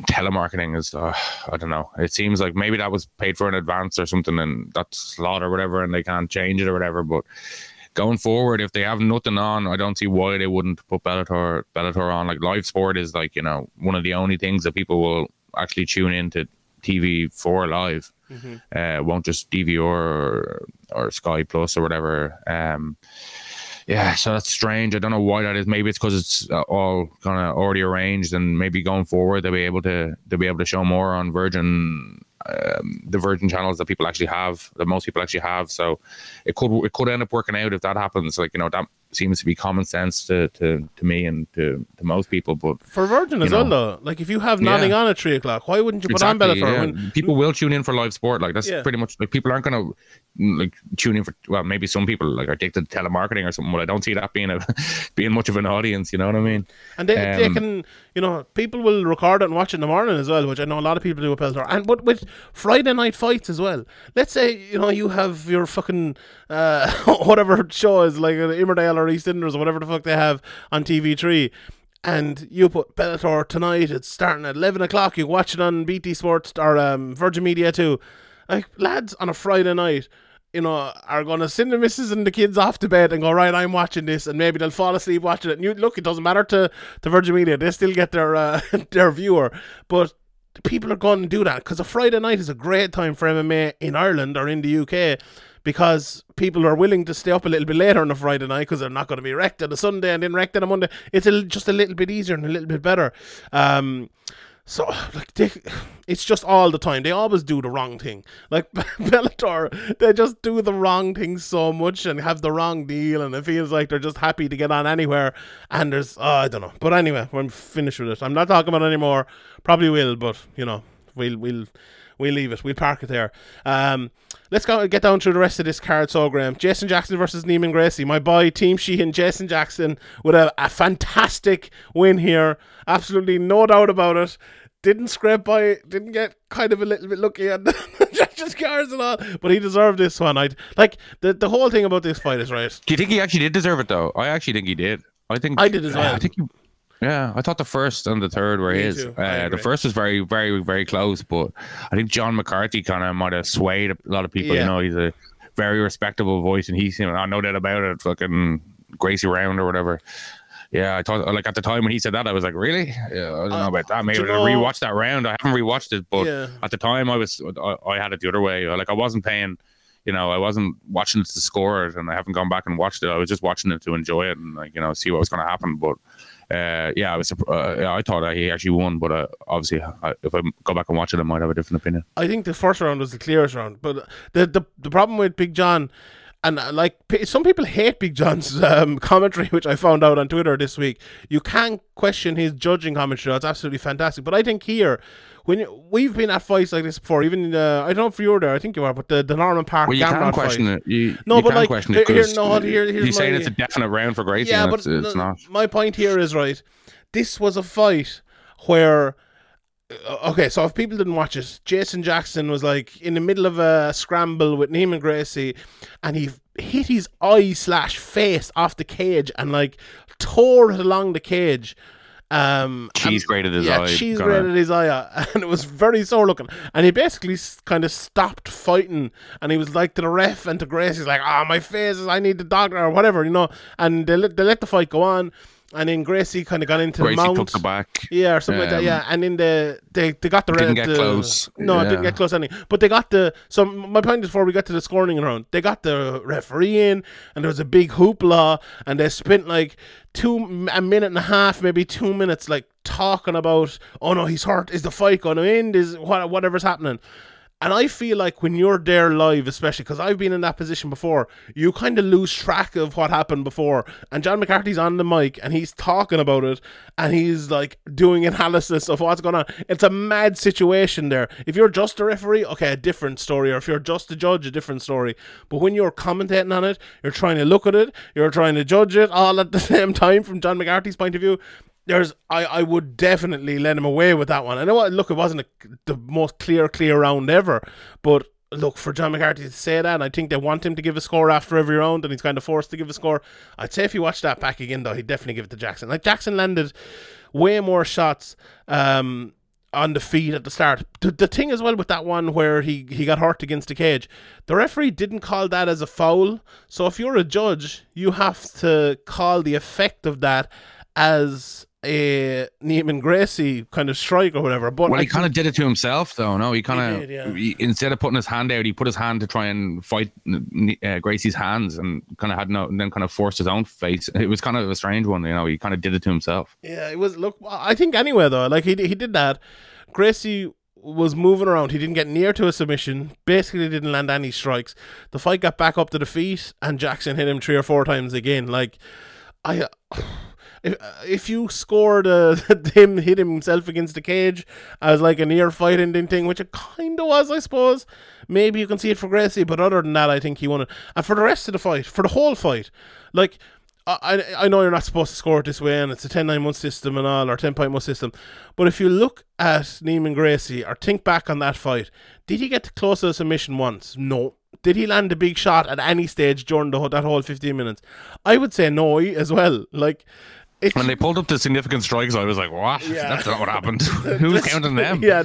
telemarketing is uh, I don't know. It seems like maybe that was paid for in advance or something, and that's slot or whatever, and they can't change it or whatever. But going forward, if they have nothing on, I don't see why they wouldn't put Bellator Bellator on. Like live sport is like you know one of the only things that people will actually tune in to TV four live.
Mm-hmm.
Uh, won't just DVR or or Sky Plus or whatever. Um, yeah, so that's strange. I don't know why that is. Maybe it's because it's uh, all kind of already arranged, and maybe going forward they'll be able to they'll be able to show more on Virgin, um, the Virgin channels that people actually have, that most people actually have. So it could it could end up working out if that happens. Like you know that seems to be common sense to to, to me and to, to most people. But
For Virgin as well, though. Like, if you have nothing
Yeah.
on at three o'clock, why wouldn't you put on
Exactly,
Bellator?
yeah.
When,
people will tune in for live sport. Like that's
Yeah.
pretty much like people aren't gonna mm, like tune in for. Well, maybe some people like are addicted to telemarketing or something. But I don't see that being a being much of an audience. You know what I mean?
and they, they
Um,
can, you know, people will record it and watch it in the morning as well, which I know a lot of people do with Bellator. And but with Friday night fights as well. Let's say you know you have your fucking uh, whatever show is like uh, Emmerdale or EastEnders or whatever the fuck they have on TV three. And you put Bellator tonight. It's starting at eleven o'clock. You watch it on BT Sports or um, Virgin Media Two. Like lads on a Friday night, you know, are going to send the missus and the kids off to bed and go right. I'm watching this, and maybe they'll fall asleep watching it. And you look, it doesn't matter to to Virgin Media; they still get their uh, their viewer. But people are going to do that because a Friday night is a great time for MMA in Ireland or in the UK because people are willing to stay up a little bit later on a Friday night because they're not going to be wrecked on a Sunday and then wrecked on a Monday. It's a, just a little bit easier and a little bit better. Um, so like they, it's just all the time. They always do the wrong thing. Like Bellator, they just do the wrong thing so much and have the wrong deal, and it feels like they're just happy to get on anywhere. And there's, oh, I don't know. But anyway, we're finished with it. I'm not talking about anymore. Probably will, but you know, we'll we'll we'll leave it. We'll park it there. Um, let's go get down through the rest of this card. So, Graham, Jason Jackson versus Neiman Gracie. My boy, Team Sheehan, Jason Jackson with a, a fantastic win here. Absolutely no doubt about it. Didn't scrape by, didn't get kind of a little bit lucky on the judges' cards and all, but he deserved this one. I like the the whole thing about this fight is right.
Do you think he actually did deserve it though? I actually think he did. I think
I did as well.
I think. He, yeah, I thought the first and the third were
Me
his. Uh, the first was very, very, very close, but I think John McCarthy kind of might have swayed a lot of people.
Yeah.
You know, he's a very respectable voice, and he's you know, I know that about it. Fucking Gracie Round or whatever. Yeah, I thought like at the time when he said that, I was like, really? Yeah, I don't know about that. Maybe
Uh, do you
I'll
know-
rewatch that round. I haven't rewatched it, but
Yeah.
at the time I was I, I had it the other way. Like I wasn't paying. You know, I wasn't watching it to score it, and I haven't gone back and watched it. I was just watching it to enjoy it and like you know see what was going to happen. But uh, yeah, I was. Uh, I thought he actually won, but uh, obviously, I, if I go back and watch it, I might have a different opinion.
I think the first round was the clearest round. But the the, the problem with Big John, and uh, like some people hate Big John's um, commentary, which I found out on Twitter this week. You can't question his judging commentary. It's absolutely fantastic. But I think here, when you, we've been at fights like this before, even uh, I don't know if you were there. I think you are, but the, the Norman Parke
Well, you can
Gamrot
question
fight.
it. You,
No,
you
but like,
question it
here- no, here- here's
he's saying
my-
it's a definite round for Gracie.
Yeah, but
it's, it's not.
my point here is right. This was a fight where. uh, Okay, so if people didn't watch it, Jason Jackson was like in the middle of a scramble with Neiman Gracie, and he hit his eye slash face off the cage and like tore it along the cage. Um,
Cheese grated his
yeah,
eye,
cheese grated his eye, out, and it was very sore looking. And he basically kind of stopped fighting, and he was like to the ref and to Grace, he's like, "Ah, my face is, I need the doctor or whatever, you know." And they let they let the fight go on, and then Gracie kind of got into
Gracie
the mount.
took the back.
Yeah, or something like that.
Um,
Yeah, and then the they they got the
Didn't
red-
get
the-
close.
No, it didn't get close any. But they got the. So my point is, before we got to the scoring round, they got the referee in, and there was a big hoopla, and they spent like two a minute and a half, maybe two minutes, like talking about, oh no, he's hurt. Is the fight going to end? Is what whatever's happening. And I feel like when you're there live, especially because I've been in that position before, you kind of lose track of what happened before. And John McCarthy's on the mic and he's talking about it and he's like doing analysis of what's going on. It's a mad situation there. If you're just a referee, okay, a different story. Or if you're just a judge, a different story. But when you're commentating on it, you're trying to look at it, you're trying to judge it all at the same time from John McCarthy's point of view there's I, I would definitely let him away with that one. I know what look it wasn't a, the most clear clear round ever, but look for John McCarthy to say that, and I think they want him to give a score after every round, and he's kind of forced to give a score. I'd say if you watch that back again though, he'd definitely give it to Jackson. Like Jackson landed way more shots. Um, on the feet at the start. The, the thing as well with that one where he, he got hurt against the cage, the referee didn't call that as a foul. So if you're a judge, you have to call the effect of that as a Neiman Gracie kind of strike or whatever. But
Well,
I
he kind of did it to himself, though. No, he kind
did, yeah.
of instead of putting his hand out, he put his hand to try and fight uh, Gracie's hands, and kind of had no, and then kind of forced his own face. It was kind of a strange one, you know. He kind of did it to himself.
Yeah, it was. Look, I think anyway though, like he he did that. Gracie was moving around. He didn't get near to a submission. Basically, didn't land any strikes. The fight got back up to the feet, and Jackson hit him three or four times again. Like, I. If, if you scored uh, him hit himself against the cage as like a near fight ending thing, which it kind of was, I suppose. Maybe you can see it for Gracie, but other than that, I think he won it. And for the rest of the fight, for the whole fight, like I, I know you're not supposed to score it this way, and it's a 10 9 must system and all, or 10 point must system. But if you look at Neiman Gracie or think back on that fight, did he get close to submission once? No. Did he land a big shot at any stage during the, that whole 15 minutes? I would say no as well. Like, it's,
When they pulled up the significant strikes, I was like, "What?
Yeah.
That's not what happened. Who's counting them?"
Yeah,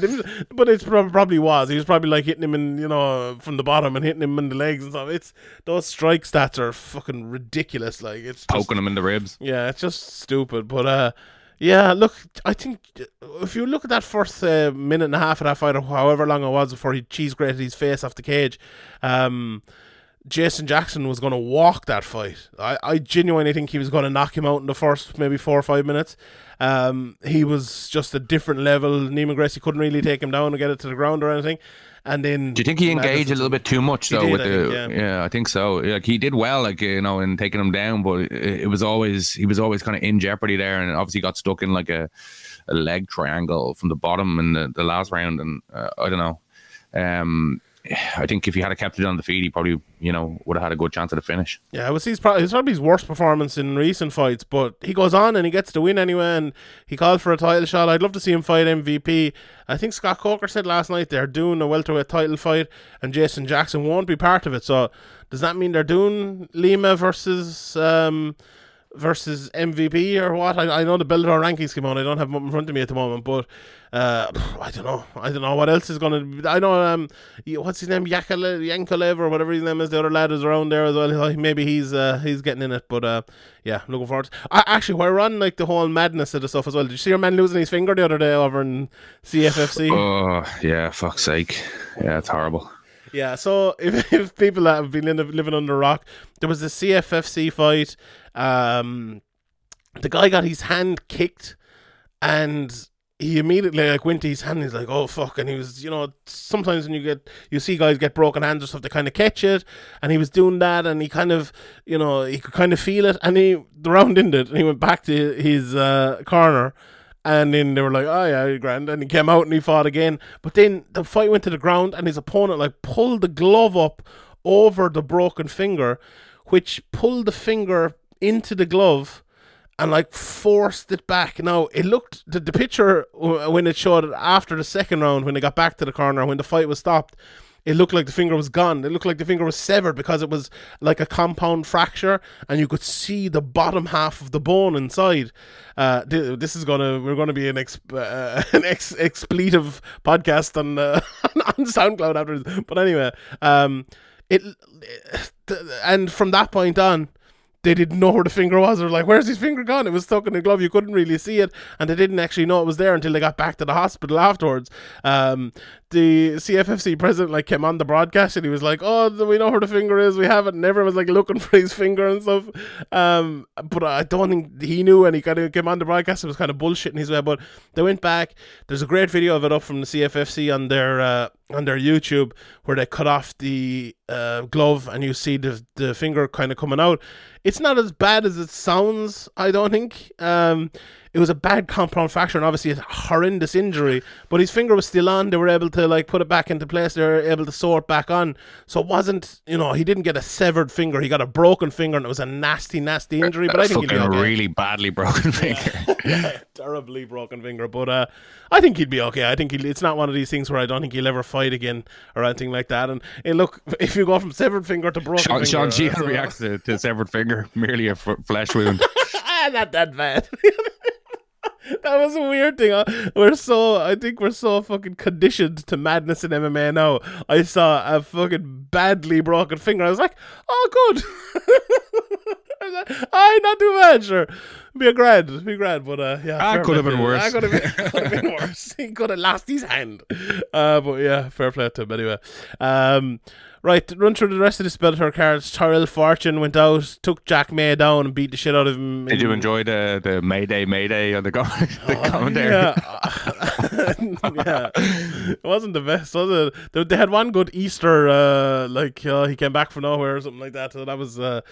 but it probably was. He was probably like hitting him in, you know, from the bottom and hitting him in the legs and stuff. It's those strike stats are fucking ridiculous. Like it's just,
poking him in the ribs.
Yeah, it's just stupid. But uh, yeah, look, I think if you look at that first uh, minute and a half of that fight, or however long it was before he cheese grated his face off the cage, um, Jason Jackson was going to walk that fight. I, I genuinely think he was going to knock him out in the first maybe four or five minutes. Um, he was just a different level. Neiman Gracie couldn't really take him down and get it to the ground or anything. And then
Do you think he engaged a little bit too much though
did,
with
I
the?
think,
yeah.
yeah.
I think so. Like he did well, like you know, in taking him down, but it, it was always he was always kind of in jeopardy there, and obviously got stuck in like a, a leg triangle from the bottom in the, the last round, and uh, I don't know. Um, I think if he had kept it on the feet, he probably you know would have had a good chance at the finish.
Yeah, it was his probably, probably his worst performance in recent fights, but he goes on and he gets the win anyway, and he called for a title shot. I'd love to see him fight MVP. I think Scott Coker said last night they're doing a welterweight title fight, and Jason Jackson won't be part of it. So does that mean they're doing Lima versus um versus MVP or what? I, I know the Bellator rankings came on. I don't have them in front of me at the moment, but uh, I don't know. I don't know what else is going to. I know um, what's his name, Yakale, Yankolev or whatever his name is. The other lad is around there as well. Maybe he's uh, he's getting in it, but uh, yeah, looking forward. To, I, actually, we're on like the whole madness of the stuff as well. Did you see your man losing his finger the other day over in CFFC?
Oh yeah, fuck's sake, yeah, it's horrible.
Yeah, so if, if people that have been living, under a rock, there was a CFFC fight. Um, the guy got his hand kicked, and he immediately like went to his hand. And he's like, "Oh fuck!" And he was, you know, sometimes when you get you see guys get broken hands or stuff, they kind of catch it, and he was doing that, and he kind of, you know, he could kind of feel it, and he the round ended, and he went back to his uh, corner. And then they were like, "Oh yeah, grand." And he came out and he fought again. But then the fight went to the ground, and his opponent like pulled the glove up over the broken finger, which pulled the finger into the glove and like forced it back. Now it looked the, the picture when it showed it after the second round when they got back to the corner when the fight was stopped. It looked like the finger was gone. It looked like the finger was severed because it was like a compound fracture, and you could see the bottom half of the bone inside. Uh, th- this is gonna we're gonna be an ex- uh, an ex- expletive podcast on uh, on SoundCloud after this. But anyway, um, it and from that point on, they didn't know where the finger was. They're like, "Where's his finger gone?" It was stuck in the glove. You couldn't really see it, and they didn't actually know it was there until they got back to the hospital afterwards. Um, the CFFC president like came on the broadcast and he was like, "Oh, we know where the finger is. We have it." And everyone was like looking for his finger and stuff. Um, but I don't think he knew, and he kind of came on the broadcast. It was kind of bullshitting his way. But they went back. There's a great video of it up from the CFFC on their uh, on their YouTube where they cut off the uh, glove and you see the the finger kind of coming out. It's not as bad as it sounds. I don't think. Um, it was a bad compound fracture and obviously a horrendous injury. But his finger was still on. They were able to like put it back into place. They were able to sew it back on. So it wasn't, you know, he didn't get a severed finger. He got a broken finger, and it was a nasty, nasty injury. But I think he'll be okay.
really badly broken finger.
yeah, terribly broken finger. But uh, I think he'd be okay. I think it's not one of these things where I don't think he'll ever fight again or anything like that. And hey, look, if you go from severed finger to broken
Sean,
finger,
Sean
so-
reacts to, to severed finger, merely a f- flesh wound.
not that bad. that was a weird thing. huh? We're so, I think we're so fucking conditioned to madness in MMA now. I saw a fucking badly broken finger. I was like, oh, good. I like, Aye, not too bad, sure. be a grand, be grand, but uh, yeah,
Ah,
fair
could have been worse.
Ah, could have been, could have been worse. He could have lost his hand. Uh, but yeah, fair play to him anyway. Um, right, run through the rest of the Bellator cards. Tyrell Fortune went out, took Jack May down, and beat the shit out of him.
Did you enjoy the the Mayday Mayday on the, com- the
Oh,
commentary?
Yeah. yeah. It wasn't the best, was it? They, they had one good Easter, uh, like uh, he came back from nowhere or something like that. So that was uh,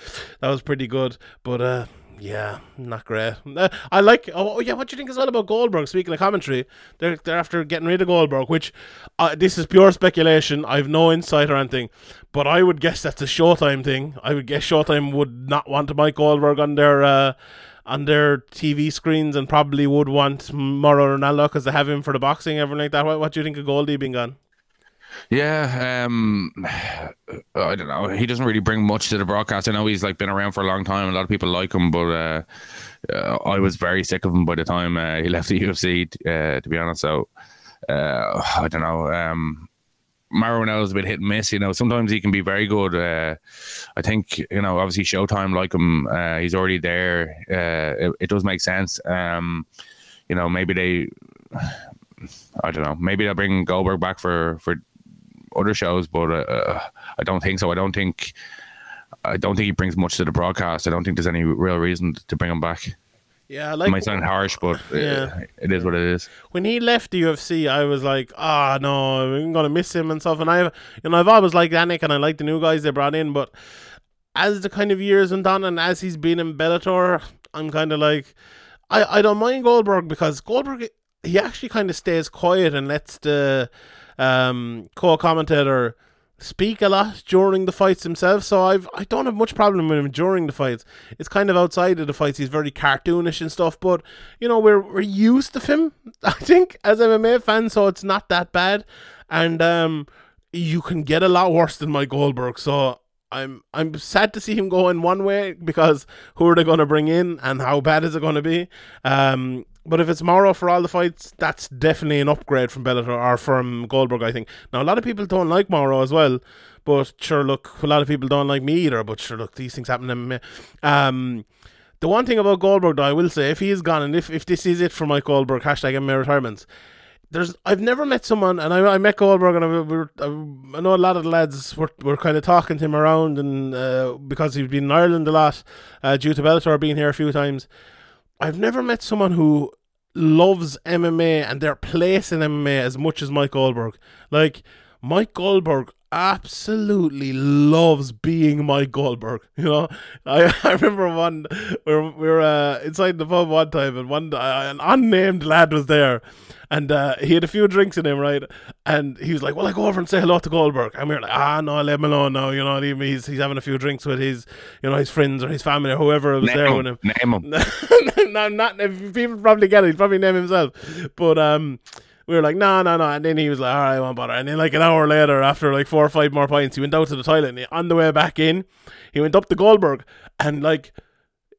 that was pretty good. But uh, yeah, not great. Uh, I like. Oh, yeah, what do you think as well about Goldberg? Speaking of commentary, they're they're after getting rid of Goldberg, which uh, this is pure speculation. I've no insight or anything, but I would guess that's a Showtime thing. I would guess Showtime would not want to Mike Goldberg on their. Uh, on their TV screens and probably would want Mauro Ranallo because they have him for the boxing, and everything like that. What, what do you think of Goldie being gone?
Yeah, um, I don't know. He doesn't really bring much to the broadcast. I know he's like been around for a long time. A lot of people like him, but uh, uh, I was very sick of him by the time uh, he left the UFC. Uh, to be honest, so uh, I don't know. Um, Mauro Ranallo's a bit hit and miss. You know, sometimes he can be very good. Uh, I think you know, obviously Showtime like him. Uh, he's already there. Uh, it, it does make sense. Um, you know, maybe they. I don't know. Maybe they'll bring Goldberg back for for other shows, but uh, I don't think so. I don't think I don't think he brings much to the broadcast. I don't think there's any real reason to bring him back.
Yeah,
It
like
might sound harsh, but uh,
Yeah.
it is what it is.
when he left the UFC, I was like, ah, no, I'm gonna miss him and stuff. And I, you know, I've always liked Anik and I like the new guys they brought in, but as the kind of years went on and as he's been in Bellator, I'm kind of like, I, I don't mind Goldberg because Goldberg he actually kind of stays quiet and lets the um, co-commentator speak a lot during the fights himself. So I've I don't have much problem with him during the fights. It's kind of outside of the fights. He's very cartoonish and stuff. But you know we're we're used to him. I think as MMA fans, so it's not that bad. And um, you can get a lot worse than Mike Goldberg. So. I'm I'm sad to see him go in one way because who are they going to bring in and how bad is it going to be? Um, but if it's Mauro for all the fights, that's definitely an upgrade from Bellator or from Goldberg. I think. Now a lot of people don't like Mauro as well, but sure, look, a lot of people don't like me either. But sure, look, these things happen. Um, the one thing about Goldberg, though, I will say, if he is gone and if, if this is it for Mike Goldberg, hashtag MMA retirements, there's I've never met someone, and I, I met Goldberg, and I, we were, I know a lot of the lads were, were kind of talking to him around, and uh, because he's been in Ireland a lot uh, due to Bellator being here a few times. I've never met someone who loves MMA and their place in MMA as much as Mike Goldberg. Like Mike Goldberg absolutely loves being Mike Goldberg. You know, I, I remember one we were, we were uh, inside the pub one time and one uh, an unnamed lad was there. And uh, he had a few drinks in him, right? And he was like, "Well, I go over and say hello to Goldberg." And we were like, "Ah, no, let him alone now." You know, what I mean? he's he's having a few drinks with his, you know, his friends or his family or whoever was there
Name
with
him.
him.
Name him.
no, not people probably get it. He'd probably name himself, but um, we were like, no, no, no. And then he was like, all right, I won't bother. And then like an hour later, after like four or five more pints, he went out to the toilet. And on the way back in, he went up to Goldberg and like.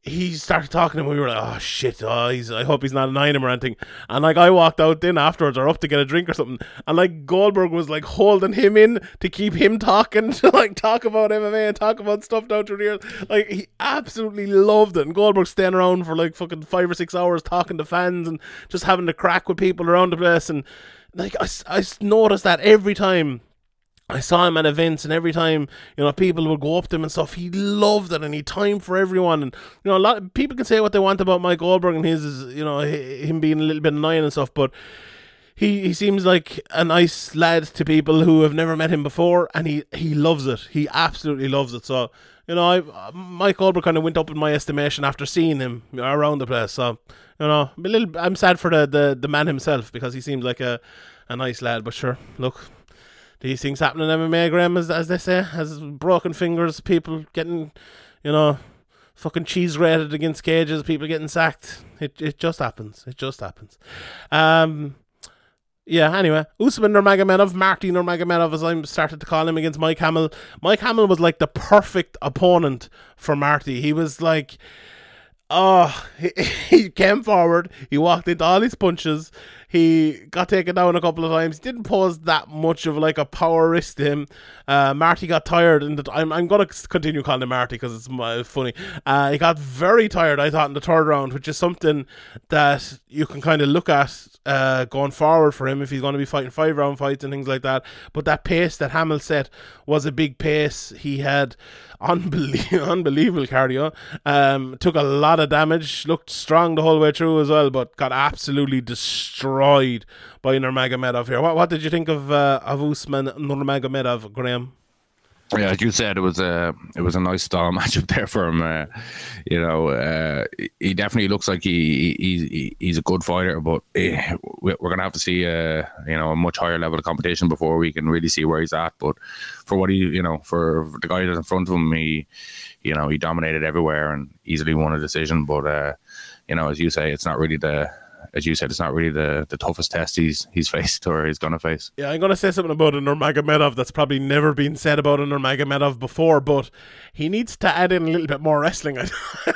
He started talking to him. We were like, "Oh shit! Oh, he's. I hope he's not annoying him or anything." And like, I walked out then afterwards, or up to get a drink or something. And like, Goldberg was like holding him in to keep him talking, to like talk about MMA and talk about stuff down through the. Like, he absolutely loved it. And Goldberg staying around for like fucking five or six hours talking to fans and just having to crack with people around the place. And like, I I noticed that every time I saw him at events, and every time you know people would go up to him and stuff, he loved it, and he time for everyone. And you know, a lot people can say what they want about Mike Goldberg and his, you know, him being a little bit annoying and stuff, but he he seems like a nice lad to people who have never met him before, and he he loves it. He absolutely loves it. So you know, I Mike Goldberg kind of went up in my estimation after seeing him around the place. So you know, I'm a little I'm sad for the the, the man himself because he seems like a a nice lad. But sure, look these things happen in MMA, Graham, as, as they say, as broken fingers, people getting, you know, fucking cheese rated against cages, people getting sacked. It it just happens. It just happens. Um, yeah. Anyway, Usman Nurmagomedov, Marty Nurmagomedov, as I'm started to call him against Mike Hamel. Mike Hamel was like the perfect opponent for Marty. He was like. Oh, he, he came forward. He walked into all his punches. He got taken down a couple of times. Didn't pose that much of like a power risk to him. Uh, Marty got tired, and I'm I'm gonna continue calling him Marty because it's uh, funny. Uh, he got very tired, I thought, in the third round, which is something that you can kind of look at uh, going forward for him if he's going to be fighting five round fights and things like that. But that pace that Hamel set was a big pace. He had unbelievable, unbelievable cardio. Um, took a lot of damage. Looked strong the whole way through as well, but got absolutely destroyed by Nurmagomedov here. What what did you think of uh, of Usman Nurmagomedov, Graham?
Yeah, as you said, it was a it was a nice style matchup there for him. Uh, you know, uh, he definitely looks like he, he he's a good fighter, but uh, we're gonna have to see a uh, you know a much higher level of competition before we can really see where he's at. But for what he you know for the guy that's in front of him, he you know he dominated everywhere and easily won a decision. But uh, you know, as you say, it's not really the as you said, it's not really the, the toughest test he's he's faced or he's gonna face.
Yeah, I'm gonna say something about a Nurmagomedov that's probably never been said about a Nurmagomedov before, but he needs to add in a little bit more wrestling. I,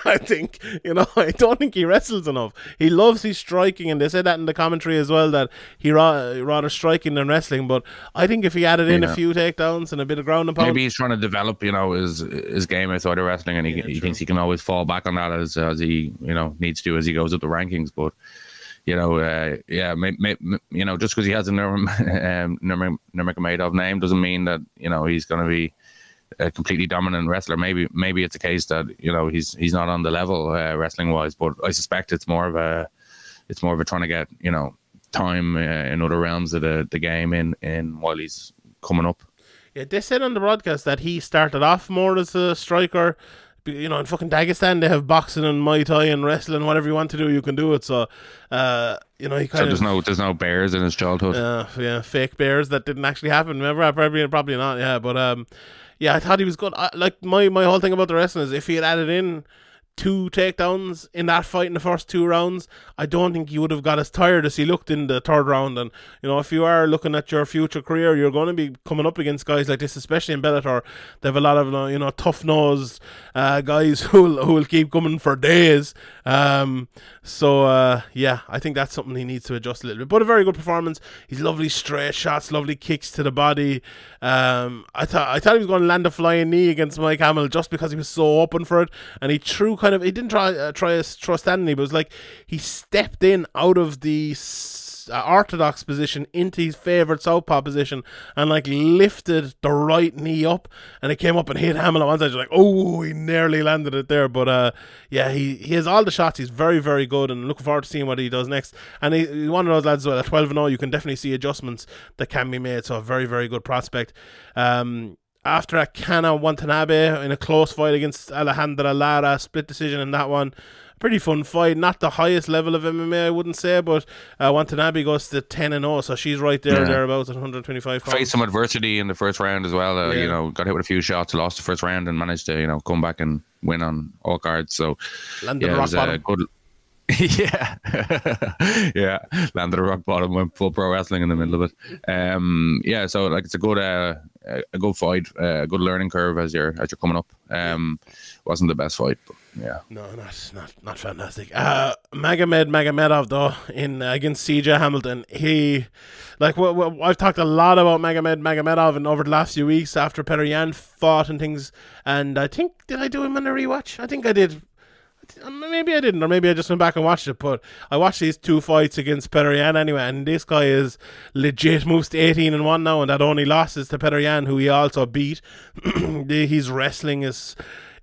I think you know I don't think he wrestles enough. He loves his striking, and they said that in the commentary as well that he ra- rather striking than wrestling. But I think if he added in yeah. a few takedowns and a bit of ground and pound,
maybe he's trying to develop you know his his game outside of wrestling, and he, yeah, he thinks he can always fall back on that as as he you know needs to as he goes up the rankings, but you know, uh, yeah, may, may, you know, just because he has a Nurmagomedov um, name doesn't mean that you know he's going to be a completely dominant wrestler. Maybe maybe it's a case that you know he's he's not on the level uh, wrestling wise, but I suspect it's more of a it's more of a trying to get you know time uh, in other realms of the, the game in in while he's coming up.
Yeah, they said on the broadcast that he started off more as a striker you know, in fucking Dagestan they have boxing and Muay Thai and wrestling. Whatever you want to do, you can do it. So, uh, you know, he kind
so there's no there's no bears in his childhood.
Uh, yeah, fake bears that didn't actually happen. Remember, probably probably not. Yeah, but um, yeah, I thought he was good. I, like my my whole thing about the wrestling is if he had added in two takedowns in that fight in the first two rounds, I don't think he would have got as tired as he looked in the third round. And you know, if you are looking at your future career, you're going to be coming up against guys like this, especially in Bellator. They have a lot of you know tough nosed uh, guys who will, who will keep coming for days. Um, so uh, yeah, I think that's something he needs to adjust a little bit. But a very good performance. He's lovely straight shots, lovely kicks to the body. Um, I thought I thought he was going to land a flying knee against Mike Hamel just because he was so open for it, and he threw kind of he didn't try uh, try a throw standing but it was like he stepped in out of the uh, orthodox position into his favorite southpaw position and like lifted the right knee up and it came up and hit Hamel on one side. You're like, oh, he nearly landed it there. But uh, yeah, he, he has all the shots. He's very, very good and looking forward to seeing what he does next. And he, he's one of those lads well, at 12 and 0, you can definitely see adjustments that can be made. So a very, very good prospect. Um, after a Kana Watanabe in a close fight against Alejandra Lara, split decision in that one pretty fun fight. Not the highest level of MMA, I wouldn't say, but uh, Watanabe goes to 10 and 0, so she's right there, yeah. thereabouts at 125 pounds.
Faced some adversity in the first round as well. Uh, yeah. You know, got hit with a few shots, lost the first round, and managed to, you know, come back and win on all cards. So,
Landed yeah, rock it was a good.
yeah, yeah, landed a rock bottom, went full pro wrestling in the middle of it. Um, yeah, so like it's a good, uh, a good fight, uh, a good learning curve as you're as you're coming up. Um, wasn't the best fight, but yeah.
No, not not not fantastic. Uh, Magomed Magomedov though in uh, against CJ Hamilton, he like w- w- I've talked a lot about Magomed Magomedov and over the last few weeks after Petr Yan fought and things, and I think did I do him in a rewatch? I think I did. Maybe I didn't, or maybe I just went back and watched it. But I watched these two fights against Petr Yan anyway, and this guy is legit moves to 18 and 1 now, and that only losses to Petr Yan, who he also beat. His wrestling is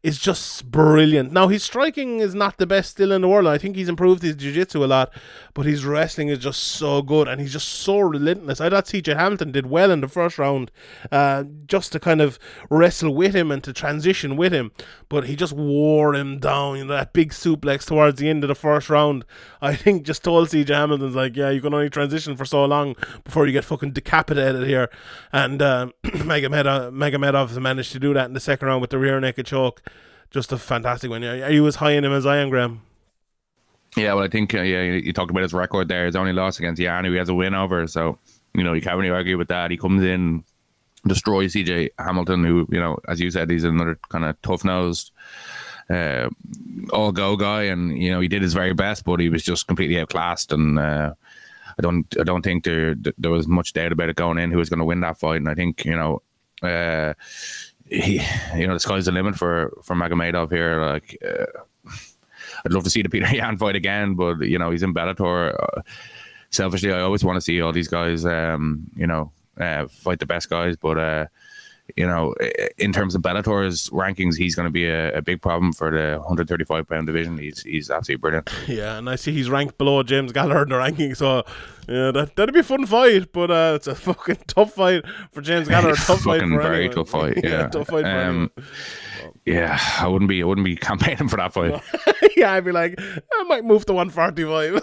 is just brilliant. Now his striking is not the best still in the world. I think he's improved his jiu-jitsu a lot, but his wrestling is just so good and he's just so relentless. I thought CJ Hamilton did well in the first round, uh, just to kind of wrestle with him and to transition with him, but he just wore him down. You know, that big suplex towards the end of the first round, I think just told CJ Hamilton's like, yeah, you can only transition for so long before you get fucking decapitated here. And uh, Magomedov, Magomedov managed to do that in the second round with the rear naked choke just a fantastic one. Are you as high in him as I am, Graham?
Yeah, well, I think uh, yeah, you talked about his record there. His only loss against Yan, who he has a win over. So you know you can't really argue with that. He comes in, destroys CJ Hamilton, who you know, as you said, he's another kind of tough nosed, uh, all go guy, and you know he did his very best, but he was just completely outclassed and. Uh, I don't I don't think there there was much doubt about it going in who was going to win that fight, and I think you know. Uh, he, you know, the sky's the limit for for Magomedov here. Like, uh, I'd love to see the Peter Yan fight again, but you know, he's in Bellator. Uh, selfishly, I always want to see all these guys, um, you know, uh, fight the best guys. But uh, you know, in terms of Bellator's rankings, he's going to be a, a big problem for the 135 pound division. He's he's absolutely brilliant.
Yeah, and I see he's ranked below James Gallagher in the ranking, so yeah, that that'd be a fun fight. But uh, it's a fucking tough fight for James Gallagher. tough fight
Fucking
for
very
anyone.
tough fight. Yeah,
tough fight for
Um, Yeah, I wouldn't be I wouldn't be campaigning for that fight.
yeah, I'd be like, I might move to 145.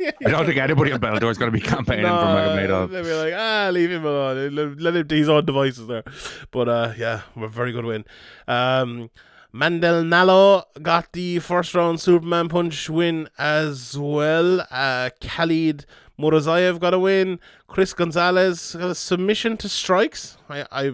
I don't think anybody on Bellator is going to be campaigning for
No,
Magomedov.
They'd be like, ah, leave him alone. Let, let him to his own devices there. But uh, yeah, we're a very good win. Um, Mandel Nallo got the first round Superman punch win as well. Uh, Khalid Murtazaliev got a win. Chris Gonzalez got a submission to strikes. I, I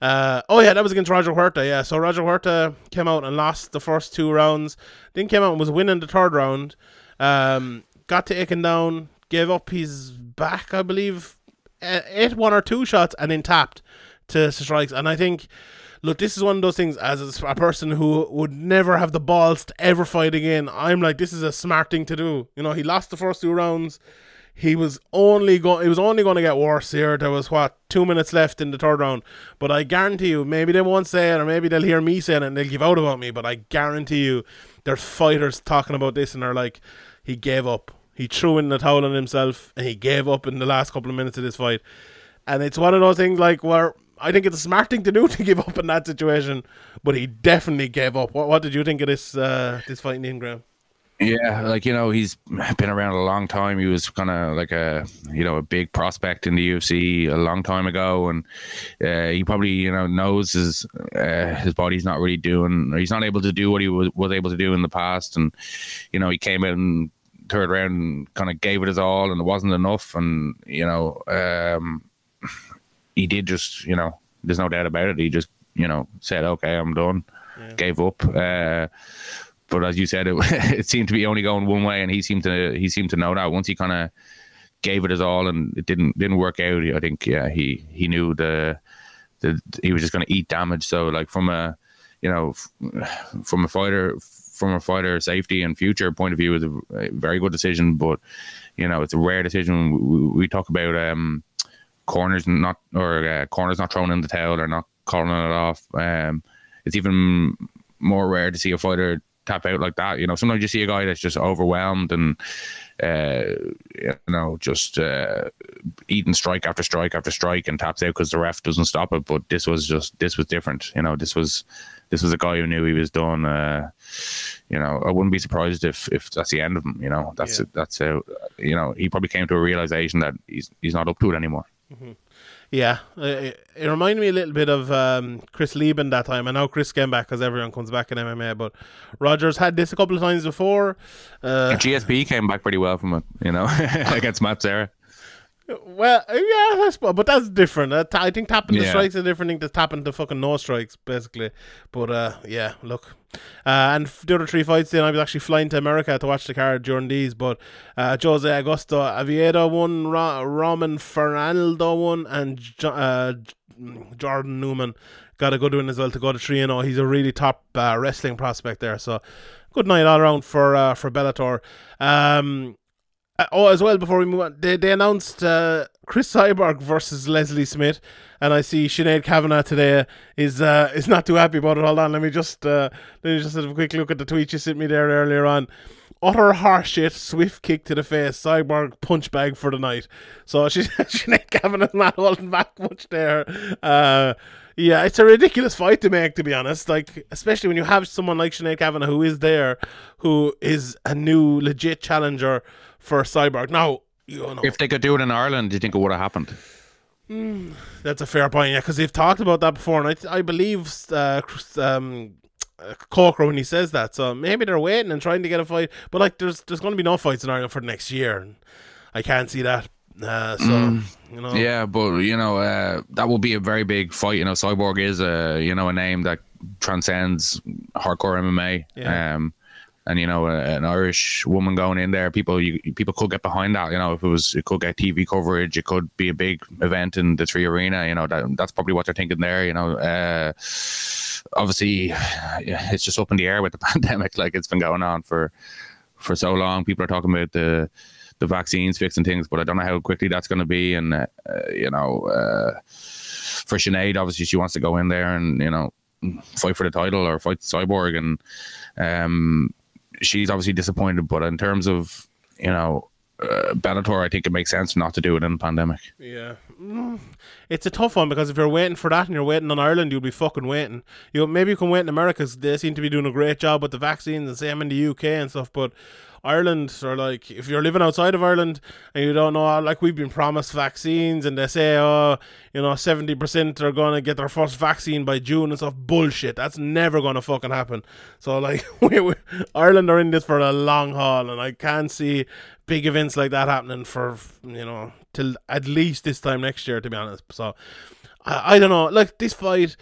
uh, oh yeah, that was against Roger Huerta. Yeah, so Roger Huerta came out and lost the first two rounds. Then came out and was winning the third round. Um, got to down, gave up his back, I believe, ate one or two shots and then tapped to strikes. And I think, look, this is one of those things. As a person who would never have the balls to ever fight again, I'm like, this is a smart thing to do. You know, he lost the first two rounds he was only going it was only going to get worse here there was what two minutes left in the third round but i guarantee you maybe they won't say it or maybe they'll hear me saying it and they'll give out about me but i guarantee you there's fighters talking about this and they're like he gave up he threw in the towel on himself and he gave up in the last couple of minutes of this fight and it's one of those things like where I think it's a smart thing to do to give up in that situation, but he definitely gave up. What, what did you think of this uh, this fight in Graham?
Yeah, like you know, he's been around a long time. He was kind of like a you know a big prospect in the UFC a long time ago, and uh, he probably you know knows his uh, his body's not really doing. Or he's not able to do what he was, was able to do in the past, and you know he came in third round and kind of gave it his all, and it wasn't enough, and you know um, he did just you know there's no doubt about it. He just you know said okay, I'm done, gave up. Uh, but as you said, it, it seemed to be only going one way, and he seemed to he seemed to know that. Once he kind of gave it his all, and it didn't didn't work out. I think yeah, he he knew the the he was just going to eat damage. So like from a you know from a fighter from a fighter safety and future point of view, was a, very good decision. But you know it's a rare decision. We, we talk about um, corners not or uh, corners not throwing in the towel or not calling it off. Um, it's even more rare to see a fighter tap out like that. You know, sometimes you see a guy that's just overwhelmed and uh, you know just uh, eating strike after strike after strike and taps out because the ref doesn't stop it. But this was just this was different. You know, this was this was a guy who knew he was done. Uh, you know, I wouldn't be surprised if if that's the end of him. You know, that's
Yeah.
that's how you know he probably came to a realization that he's he's not up to it anymore.
Yeah, uh, it, it reminded me a little bit of um, Chris Leben that time. I know Chris came back because everyone comes back in MMA, but Rogers had this a couple of times before. Uh,
GSP came back pretty well from it, you know, against Matt Serra.
Well, uh, yeah, but that's different. Uh, I think tapping the strikes is a different thing to tapping the fucking no strikes, basically. But uh, yeah, look. Uh, and the other three fights, then I was actually flying to America to watch the card during these. But uh, Jose Augusto Azevedo won, Ra- Roman Fernaldo won, and jo- uh, Jordan Newman got a good win as well to go to 3 0. He's a really top uh, wrestling prospect there. So good night all around for uh, for Bellator. Um, uh, oh, as well, before we move on, they, they announced uh, Cris Cyborg versus Leslie Smith, and I see Sinead Kavanagh today is uh, is not too happy about it. Hold on, let me just uh, let me just have a quick look at the tweet you sent me there earlier on. Utter horseshit, swift kick to the face, Cyborg punch bag for the night. So she, Sinead Kavanagh's not holding back much there. Uh, yeah, it's a ridiculous fight to make, to be honest. Like, especially when you have someone like Sinead Kavanagh who is there, who is a new legit challenger for Cyborg. Now, you know,
If they could do it in Ireland, do you think it would have happened?
that's a fair point, yeah, because they've talked about that before, and I, I believe uh, um, uh, Coker when he says that. So maybe they're waiting and trying to get a fight, but like, there's there's going to be no fights in Ireland for next year, and I can't see that. Uh, so you know,
Yeah, but you know uh, that will be a very big fight. You know, Cyborg is a you know a name that transcends hardcore MMA.
Yeah.
Um, and you know an Irish woman going in there, people you, people could get behind that. You know, if it was it could get TV coverage, it could be a big event in the Three Arena. You know, that, that's probably what they're thinking there. You know, uh, obviously, it's just up in the air with the pandemic. Like it's been going on for for so long. People are talking about the the vaccines fixing things, but I don't know how quickly that's going to be. And uh, you know, uh, for Sinead, obviously she wants to go in there and you know fight for the title or fight Cyborg, and um, she's obviously disappointed. But in terms of you know. Uh, Bellator, I think it makes sense not to do it in a pandemic.
Yeah, Mm, it's a tough one because if you're waiting for that and you're waiting on Ireland, you'll be fucking waiting. You know, maybe you can wait in America they seem to be doing a great job with the vaccines, the same in the UK and stuff. But Ireland, or like if you're living outside of Ireland and you don't know, uh, like we've been promised vaccines and they say, oh, you know, 70% are going to get their first vaccine by June and stuff. Bullshit. That's never going to fucking happen. So, like, we, we, Ireland are in this for a long haul and I can't see big events like that happening for, you know, till at least this time next year, to be honest. So, I, I don't know. Like, this fight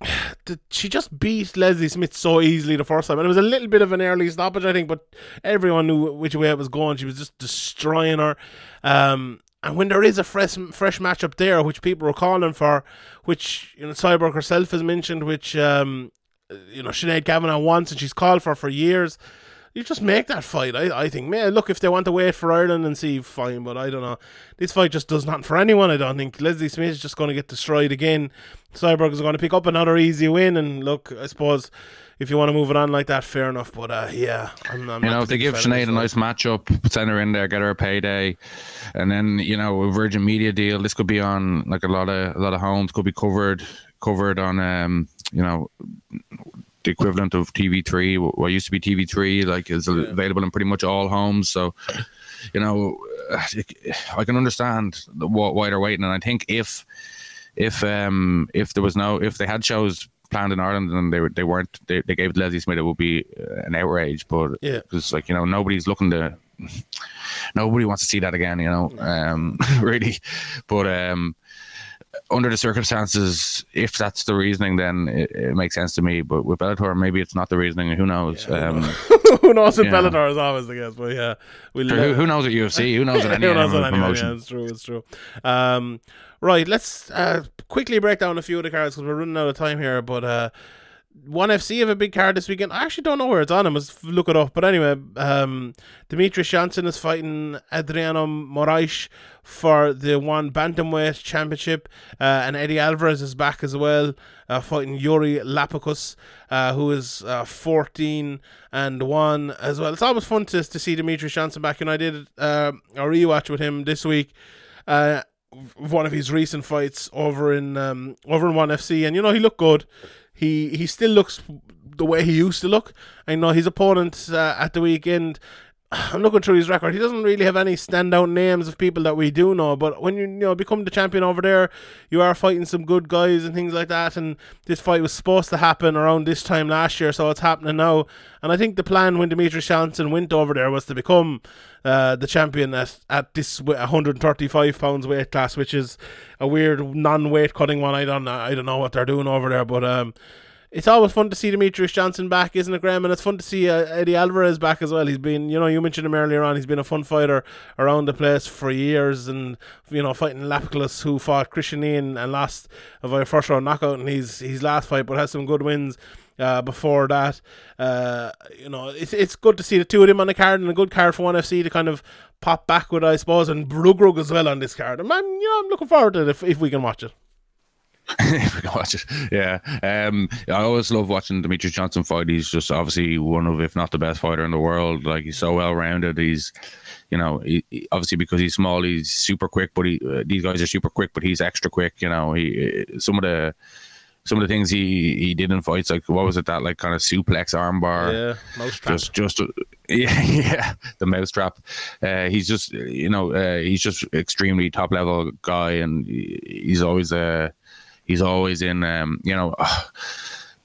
she just beat Leslie Smith so easily the first time, and it was a little bit of an early stoppage, I think, but everyone knew which way it was going. She was just destroying her. Um, and when there is a fresh fresh matchup there, which people are calling for, which you know Cyborg herself has mentioned, which um, you know Sinead Kavanagh wants and she's called for for years, you just make that fight. I, I think, man, look, if they want to wait for Ireland and see, fine, but I don't know. This fight just does nothing for anyone, I don't think. Leslie Smith is just going to get destroyed again. Cyborg is going to pick up another easy win, and look, I suppose if you want to move it on like that, fair enough. But uh, yeah, I'm, I'm
you know, if they give Sinead a nice matchup, send her in there, get her a payday, and then you know, a Virgin Media deal. This could be on like a lot of a lot of homes could be covered covered on um you know the equivalent of TV3, what used to be TV3, like is yeah. available in pretty much all homes. So, you know, I can understand why they're waiting, and I think if if um if there was no if they had shows planned in Ireland and they they weren't they, they gave Leslie Smith it would be an outrage. But
yeah.
because like you know nobody's looking to nobody wants to see that again you know um really. But um under the circumstances, if that's the reasoning, then it, it, makes sense to me. But with Bellator, maybe it's not the reasoning. Who knows?
Yeah, um, who knows with Bellator is always, I guess. But yeah,
we'll, who, who, knows at UFC? Who knows at any, knows any promotion?
Yeah, it's true. It's true. Um, right, let's uh, quickly break down a few of the cards because we're running out of time here. But uh, one FC have a big card this weekend. I actually don't know where it's on. I must look it up. But anyway, um, Demetrius Johnson is fighting Adriano Moraes for the one bantamweight championship, uh, and Eddie Alvarez is back as well, uh, fighting Iuri Lapicus, uh, who is uh, 14 and one as well. It's always fun to, to see Demetrius Johnson back, and I did uh, a rewatch with him this week. Uh, one of his recent fights over in um, over in one FC, and you know he looked good he he still looks the way he used to look. I know his opponent uh, at the weekend. I'm looking through his record. He doesn't really have any standout names of people that we do know. But when you you know become the champion over there, you are fighting some good guys and things like that. And this fight was supposed to happen around this time last year, so it's happening now. And I think the plan when Demetrius Johnson went over there was to become uh, the champion at at this 135 pounds weight class, which is a weird non-weight cutting one. I don't I don't know what they're doing over there, but um it's always fun to see Demetrius Johnson back, isn't it, Graham? And it's fun to see uh, Eddie Alvarez back as well. He's been, you know, you mentioned him earlier on. He's been a fun fighter around the place for years, and you know, fighting Lapicus, who fought Christian Lee and lost a first round knockout in his his last fight, but has some good wins. Uh, before that, uh, you know, it's it's good to see the two of them on the card and a good card for one FC to kind of pop back with, I suppose, and Reug Reug as well on this card. And man, you know, I'm looking forward to it if, if we can watch it.
if we can watch it. Yeah. Um, I always love watching Demetrius Johnson fight. He's just obviously one of, if not the best fighter in the world. Like he's so well rounded. He's, you know, he, he, obviously because he's small, he's super quick. But he, uh, these guys are super quick, but he's extra quick. You know, he some of the some of the things he he did in fights, like what was it that like kind of suplex armbar?
Yeah, mouse
trap. Just just yeah, yeah, the mousetrap. Uh, he's just you know uh, he's just extremely top level guy, and he's always uh he's always in. Um, you know, uh,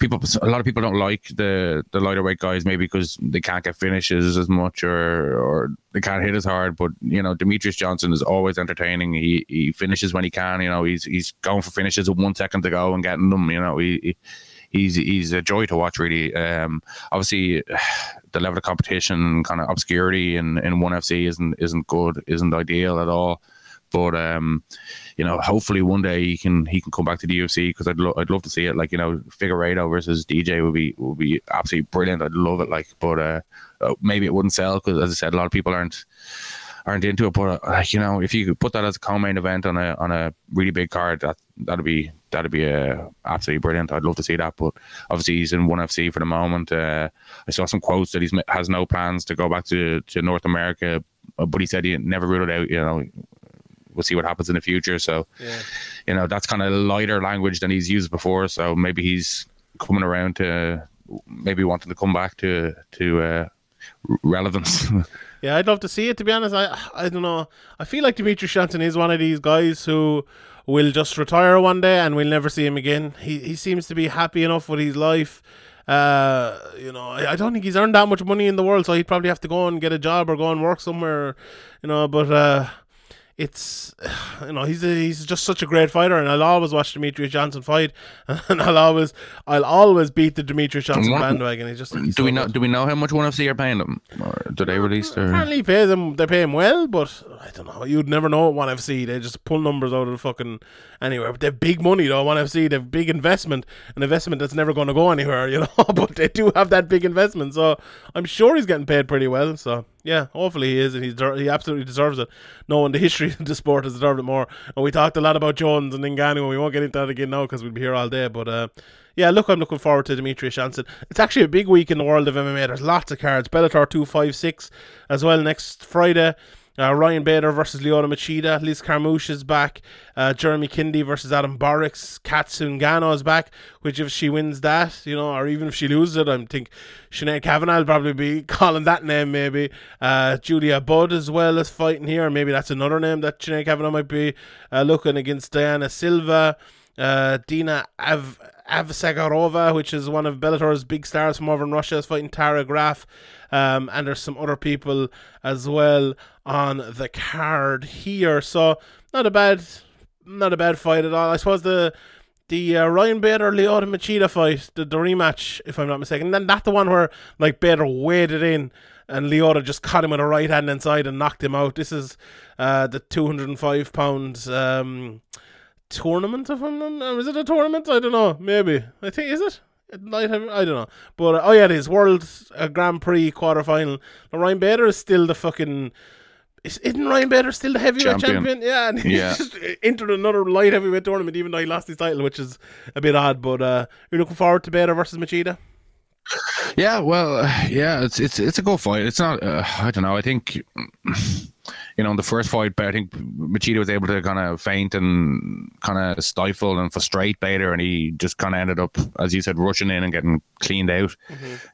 people. A lot of people don't like the the lighter weight guys, maybe because they can't get finishes as much or or they can't hit as hard. But you know, Demetrius Johnson is always entertaining. He he finishes when he can. You know, he's he's going for finishes with one second to go and getting them. You know, he, he he's he's a joy to watch. Really, um, obviously, the level of competition, kind of obscurity in in one FC isn't isn't good, isn't ideal at all. But um, you know, hopefully one day he can he can come back to the UFC because I'd lo- I'd love to see it. Like you know, Figueiredo versus DJ would be would be absolutely brilliant. I'd love it. Like, but uh, uh, maybe it wouldn't sell because, as I said, a lot of people aren't aren't into it. But uh, you know, if you could put that as a co-main event on a on a really big card, that that'd be that'd be uh, absolutely brilliant. I'd love to see that. But obviously, he's in one FC for the moment. Uh, I saw some quotes that he has no plans to go back to to North America, uh, but he said he never ruled it out. You know. We'll see what happens in the future. So,
Yeah.
you know, that's kind of lighter language than he's used before. So maybe he's coming around to maybe wanting to come back to to uh, relevance.
Yeah, I'd love to see it. To be honest, I I don't know. I feel like Demetrius Johnson is one of these guys who will just retire one day and we'll never see him again. He he seems to be happy enough with his life. Uh, you know, I, I don't think he's earned that much money in the world, so he'd probably have to go and get a job or go and work somewhere. You know, but uh, it's you know he's a, he's just such a great fighter, and I'll always watch Demetrius Johnson fight, and I'll always I'll always beat the Demetrius Johnson
What-
bandwagon. He's just he's
do
so
we know?
good.
Do we know how much one FC are paying them? Or do they release their?
Apparently, he pays them. They pay him well, but I don't know. You'd never know at One FC. They just pull numbers out of the fucking anywhere. But they've big money though. One FC. They've big investment, an investment that's never going to go anywhere. You know, but they do have that big investment. So I'm sure he's getting paid pretty well. So yeah, hopefully he is, and he's der- he absolutely deserves it. No Knowing the history of the sport has deserved it more. And we talked a lot about Jones and Ngannou, and we won't get into that again now because we'll be here all day. But uh, yeah, look, I'm looking forward to Demetrius Johnson. It's actually a big week in the world of MMA. There's lots of cards. Bellator 256 as well next Friday. Uh, Ryan Bader versus Lyoto Machida. Liz Carmouche is back. Uh, Jeremy Kennedy versus Adam Borics. Cat Zingano is back. Which, if she wins that, you know, or even if she loses it, I think Sinead Kavanagh will probably be calling that name, maybe. Uh, Julia Budd as well is fighting here. Maybe that's another name that Sinead Kavanagh might be uh, looking against Dayana Silva. Uh, Dina Av- Avsaragova, which is one of Bellator's big stars from over in Russia, is fighting Tara Graff. Um, and there's some other people as well on the card here. So not a bad, not a bad fight at all. I suppose the the uh, Ryan Bader Lyoto Machida fight, the, the rematch, if I'm not mistaken, then that's the one where like Bader waded in and Lyoto just caught him with a right hand inside and knocked him out. This is uh, the 205 pounds um, tournament. If I'm not, is it a tournament? I don't know. Maybe I think is it. It might have, I don't know, but uh, oh yeah, it is World uh, Grand Prix quarter final. Ryan Bader is still the fucking. Is, isn't Ryan Bader still the heavyweight champion?
Champion.
Yeah, and he
Yeah.
just entered another light heavyweight tournament, even though he lost his title, which is a bit odd. But uh, you're looking forward to Bader versus Machida.
Yeah, well, yeah, it's it's it's a good fight. It's not. Uh, I don't know. I think you know in the first fight, but I think Machida was able to kind of faint and kind of stifle and frustrate Bader, and he just kind of ended up, as you said, rushing in and getting cleaned out.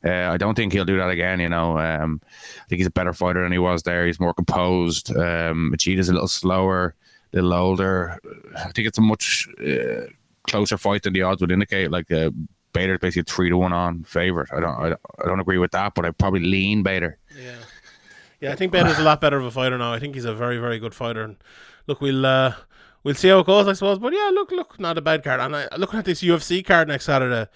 Uh, I don't think he'll do that again. You know, um, I think he's a better fighter than he was there. He's more composed. Um, Machida's a little slower, a little older. I think it's a much uh, closer fight than the odds would indicate. Like uh, Bader's basically three to one on favorite. I don't, I don't, I don't agree with that, but I probably lean Bader.
Yeah, yeah. I think Bader's a lot better of a fighter now. I think he's a very, very good fighter. And look, we'll uh, we'll see how it goes, I suppose. But yeah, look, look, not a bad card. And I, looking at this UFC card next Saturday,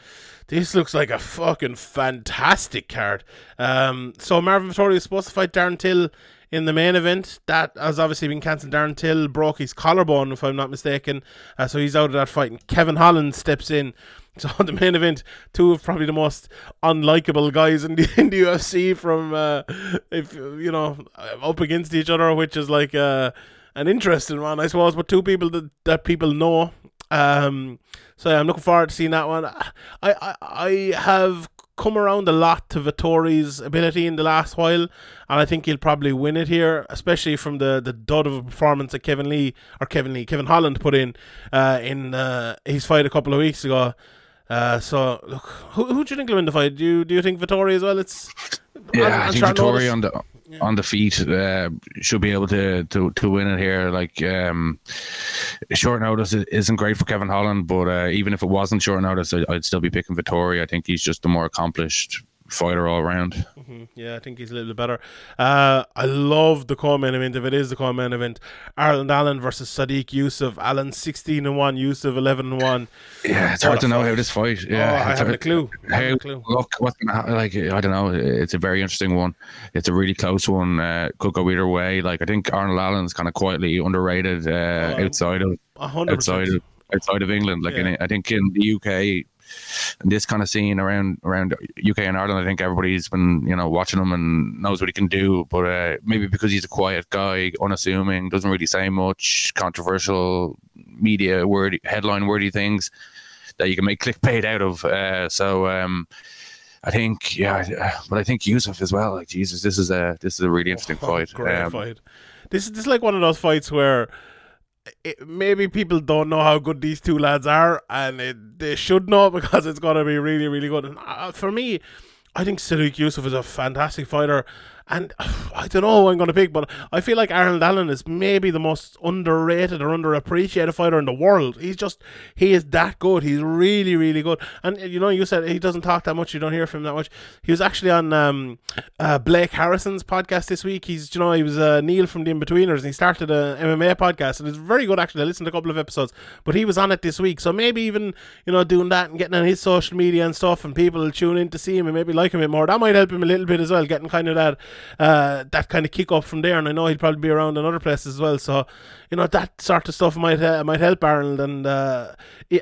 this looks like a fucking fantastic card. Um, so Marvin Vettori is supposed to fight Darren Till in the main event. That has obviously been cancelled. Darren Till broke his collarbone, if I'm not mistaken. Uh, so he's out of that fight. And Kevin Holland steps in. So the main event, two of probably the most unlikable guys in the in the UFC from uh, if you know up against each other, which is like uh, an interesting one, I suppose. But two people that, that people know. Um, so yeah, I'm looking forward to seeing that one. I, I I have come around a lot to Vettori's ability in the last while, and I think he'll probably win it here, especially from the, the dud of a performance that Kevin Lee or Kevin Lee Kevin Holland put in uh, in uh, his fight a couple of weeks ago. Uh, so look, who, who do you think will win the fight? Do you do you think Vettori as well? It's
Yeah,
on-
I think
Vettori
on the on the feet uh, should be able to, to to win it here. Like um, short notice isn't great for Kevin Holland, but uh, even if it wasn't short notice, I, I'd still be picking Vettori. I think he's just a more accomplished fighter all around.
Yeah, I think he's a little bit better. Uh, I love the co-main event. If it is the co-main event, Arnold Allen versus Sodiq Yusuff. Allen sixteen and one, Yusuff eleven and one.
Yeah, it's hard to know how this fight. Yeah,
oh, I haven't a clue. I haven't
How,
a clue.
look, what's gonna happen? Like, I don't know. It's a very interesting one. It's a really close one. Uh, could go either way. Like, I think Arnold Allen's kind of quietly underrated uh,
Oh,
outside of
A hundred
outside of outside of England. Like, in, I think in the UK, this kind of scene around around UK and Ireland, I think everybody's been you know watching him and knows what he can do. But uh, maybe because he's a quiet guy, unassuming, doesn't really say much, controversial media wordy headline worthy things that you can make clickbait out of. Uh, so. Um, I think, yeah, but I think Yusuff as well. Like Jesus, this is a this is a really interesting
Oh,
fight.
Great
Um,
fight. This is this is like one of those fights where it, maybe people don't know how good these two lads are, and it, they should know because it's going to be really, really good. And uh, for me, I think Sodiq Yusuff is a fantastic fighter, and I don't know who I'm going to pick, but I feel like Arnold Allen is maybe the most underrated or underappreciated fighter in the world. He's just he is that good. He's really, really good. And you know, you said he doesn't talk that much. You don't hear from him that much. He was actually on um, uh, Blake Harrison's podcast this week. He's you know he was uh, Neil from the Inbetweeners, and he started a MMA podcast, and it's very good actually. I listened to a couple of episodes, but he was on it this week, so maybe even you know doing that and getting on his social media and stuff, and people will tune in to see him and maybe like him a bit more. That might help him a little bit as well, getting kind of that uh, that kind of kick up from there. And I know he'll probably be around in other places as well, so you know that sort of stuff might uh, might help Arnold, and uh,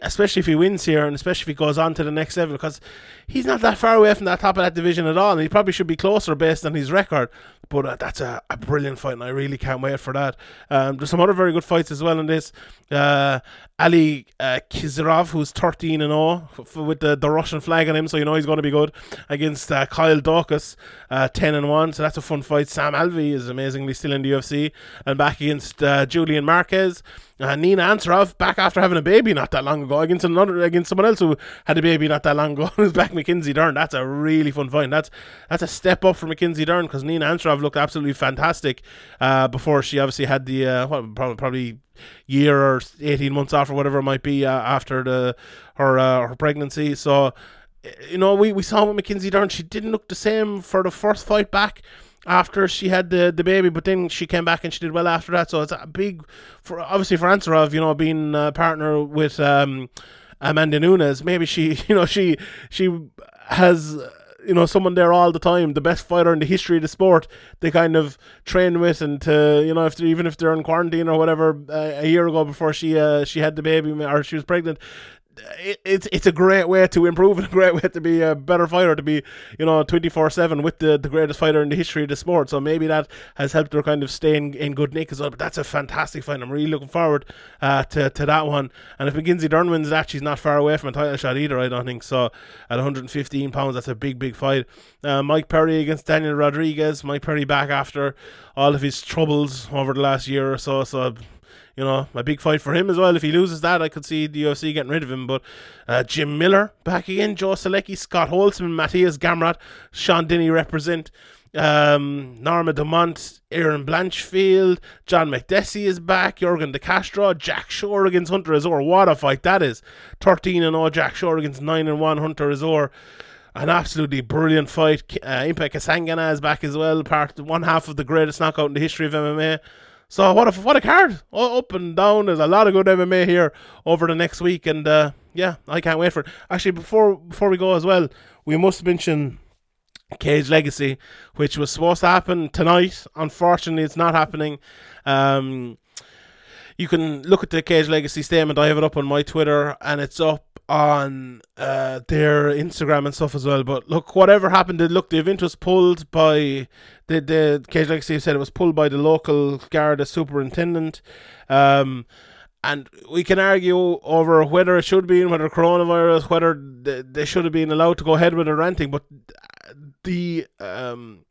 especially if he wins here, and especially if he goes on to the next level, because he's not that far away from that top of that division at all, and he probably should be closer based on his record. But uh, that's a, a brilliant fight, and I really can't wait for that. Um, there's some other very good fights as well in this. Uh, Ali uh, Kizarov, who's 13 and 0 f- with the, the Russian flag on him, so you know he's going to be good against uh, Kyle Dawkins, uh, 10 and 1. So that's a fun fight. Sam Alvey is amazingly still in the UFC and back against uh, Julian Marquez. Uh, Nina Ansaroff back after having a baby not that long ago against another against someone else who had a baby not that long ago. Was back Mackenzie Dern. That's a really fun fight. That's that's a step up for Mackenzie Dern because Nina Ansaroff looked absolutely fantastic uh, before she obviously had the uh, probably, probably year or 18 months off or whatever it might be uh, after the her uh, her pregnancy. So you know we, we saw with Mackenzie Dern she didn't look the same for the first fight back after she had the, the baby, but then she came back and she did well after that. So it's a big, for obviously for Ansaroff, you know, being a partner with um, Amanda Nunes. Maybe she, you know, she she has you know someone there all the time, the best fighter in the history of the sport. They kind of train with, and to you know, if even if they're in quarantine or whatever, uh, a year ago before she uh, she had the baby or she was pregnant, it, it's it's a great way to improve and a great way to be a better fighter to be you know 24-7 with the, the greatest fighter in the history of the sport. So maybe that has helped her kind of stay in, in good nick as well but that's a fantastic fight. I'm really looking forward uh, to, to that one. And if Mackenzie Dern wins that she's not far away from a title shot either I don't think so. At 115 pounds that's a big big fight. Uh, Mike Perry against Daniel Rodriguez. Mike Perry back after all of his troubles over the last year or so so you know, a big fight for him as well. If he loses that, I could see the UFC getting rid of him. But uh, Jim Miller back again, Joe Solecki, Scott Holtzman, Matthias Gamrot, Sean Denny represent. Um, Norma Dumont, Erin Blanchfield, John Makdessi is back, Jorgen De Castro, Jack Shore against Hunter Azure. What a fight that is! 13 and 0, Jack Shore against 9 and 1, Hunter Azure. An absolutely brilliant fight. Uh, Impa Kasanganay is back as well, part one half of the greatest knockout in the history of MMA. So what a what a card, up and down. There's a lot of good MMA here over the next week, and uh, yeah, I can't wait for it. Actually, before before we go as well, we must mention Cage Legacy, which was supposed to happen tonight. Unfortunately, it's not happening. Um, you can look at the Cage Legacy statement. I have it up on my Twitter, and it's up on uh, their Instagram and stuff as well. But look, whatever happened, look, the event was pulled by the the Cage Legacy said it was pulled by the local Garda superintendent. Um, and we can argue over whether it should be whether coronavirus, whether they, should have been allowed to go ahead with the renting. But the um,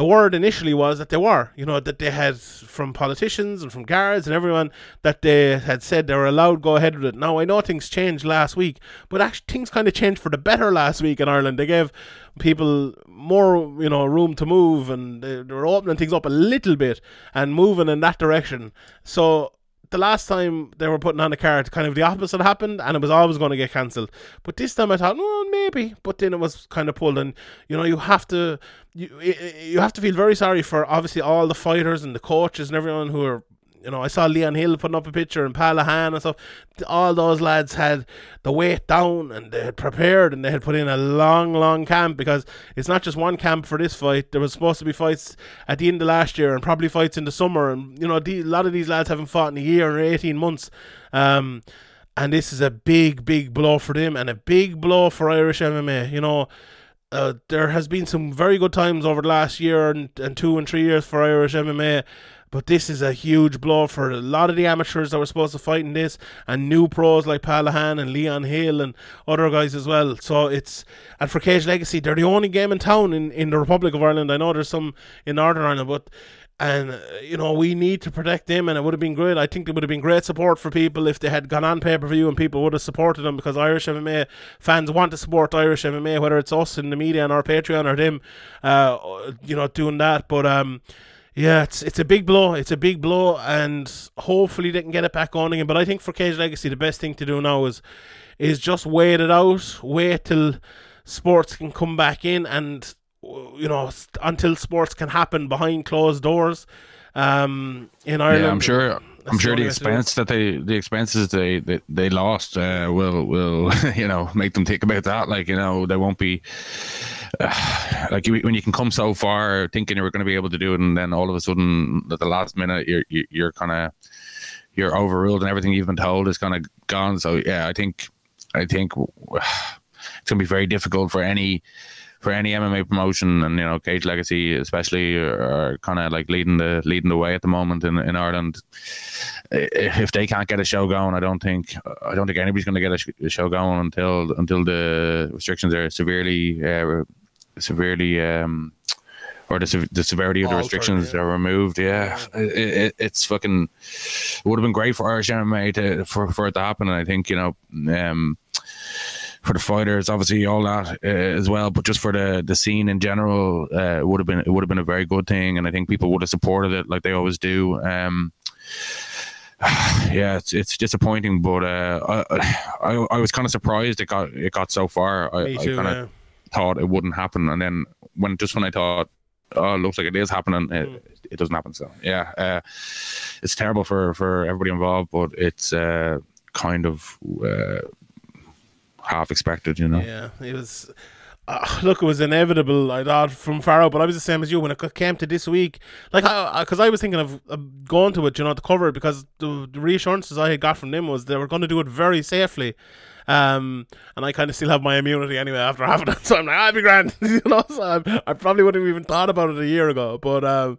the word initially was that they were, you know, that they had from politicians and from guards and everyone that they had said they were allowed go ahead with it. Now I know things changed last week, but actually things kind of changed for the better last week in Ireland. They gave people more, you know, room to move, and they, they were opening things up a little bit and moving in that direction. So the last time they were putting on a card, kind of the opposite happened, and it was always going to get cancelled. But this time I thought, well, maybe. But then it was kind of pulled, and you know, you have to, you you have to feel very sorry for obviously all the fighters and the coaches and everyone who are you know, I saw Leon Hill putting up a picture and Palahan and stuff. All those lads had the weight down and they had prepared and they had put in a long, long camp because it's not just one camp for this fight. There was supposed to be fights at the end of last year and probably fights in the summer. And, you know, a lot of these lads haven't fought in a year or 18 months. Um, and this is a big, big blow for them and a big blow for Irish MMA. You know, uh, there has been some very good times over the last year and, and two and three years for Irish MMA. But this is a huge blow for a lot of the amateurs that were supposed to fight in this, and new pros like Palahan and Leon Hill and other guys as well. So it's and for Cage Legacy, they're the only game in town in, in the Republic of Ireland. I know there's some in Northern Ireland, but and you know we need to protect them and it would have been great i think it would have been great support for people if they had gone on pay-per-view and people would have supported them because irish mma fans want to support irish mma whether it's us in the media and our patreon or them uh, you know doing that but um yeah, it's it's a big blow. It's a big blow, and hopefully they can get it back on again. But I think for Cage Legacy, the best thing to do now is is just wait it out, wait till sports can come back in, and you know until sports can happen behind closed doors. Um, in Ireland,
Yeah, I'm sure. I'm sure
the
expense that they, the expenses they they, they lost, uh, will will you know make them think about that. Like you know they won't be uh, like you, when you can come so far thinking you were going to be able to do it, and then all of a sudden at the last minute you're you- you're kind of you're overruled, and everything you've been told is kind of gone. So yeah, I think I think it's going to be very difficult for any for any MMA promotion, and you know, Cage Legacy especially are, are kind of like leading the leading the way at the moment in in Ireland. If they can't get a show going, I don't think I don't think anybody's going to get a, sh- a show going until until the restrictions are severely uh, severely um, or the, the severity of the
Altered,
restrictions
yeah.
are removed. Yeah, It, it, it's fucking. It would have been great for Irish MMA to for, for it to happen, and I think you know. Um, for the fighters, obviously all that uh, as well, but just for the the scene in general, uh, it would have been it would have been a very good thing, and I think people would have supported it like they always do. Um, yeah, it's it's disappointing, but uh, I, I I was kind of surprised it got it got so far. I, I kind of
yeah.
thought it wouldn't happen, and then when just when I thought, oh, it looks like it is happening, it,
Hmm.
it doesn't happen. So yeah, uh, it's terrible for for everybody involved, but it's uh, kind of uh, half expected, you know.
Yeah, it was. Uh, look, it was inevitable. I thought from Faro, but I was the same as you when it came to this week. Like, I because I, was thinking of, of going to it, you know, to cover it because the, the reassurances I had got from them was they were going to do it very safely. Um, and I kind of still have my immunity anyway after having it, so I'm like, I'll be grand, you know. So I, I probably wouldn't have even thought about it a year ago, but um,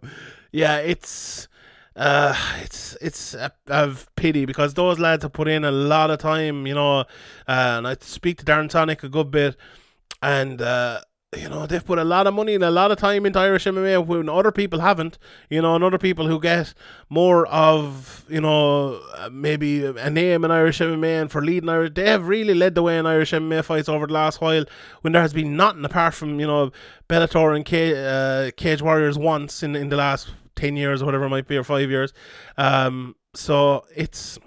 yeah, it's uh, it's it's a, of pity because those lads have put in a lot of time, you know. Uh, and I speak to Darren Sonic a good bit, and uh, you know they've put a lot of money and a lot of time into Irish MMA when other people haven't. You know, and other people who get more of you know uh, maybe a name in Irish MMA and for leading Irish, they have really led the way in Irish MMA fights over the last while. When there has been nothing apart from you know Bellator and Ca- uh, Cage Warriors once in in the last ten years or whatever it might be or five years. Um, so it's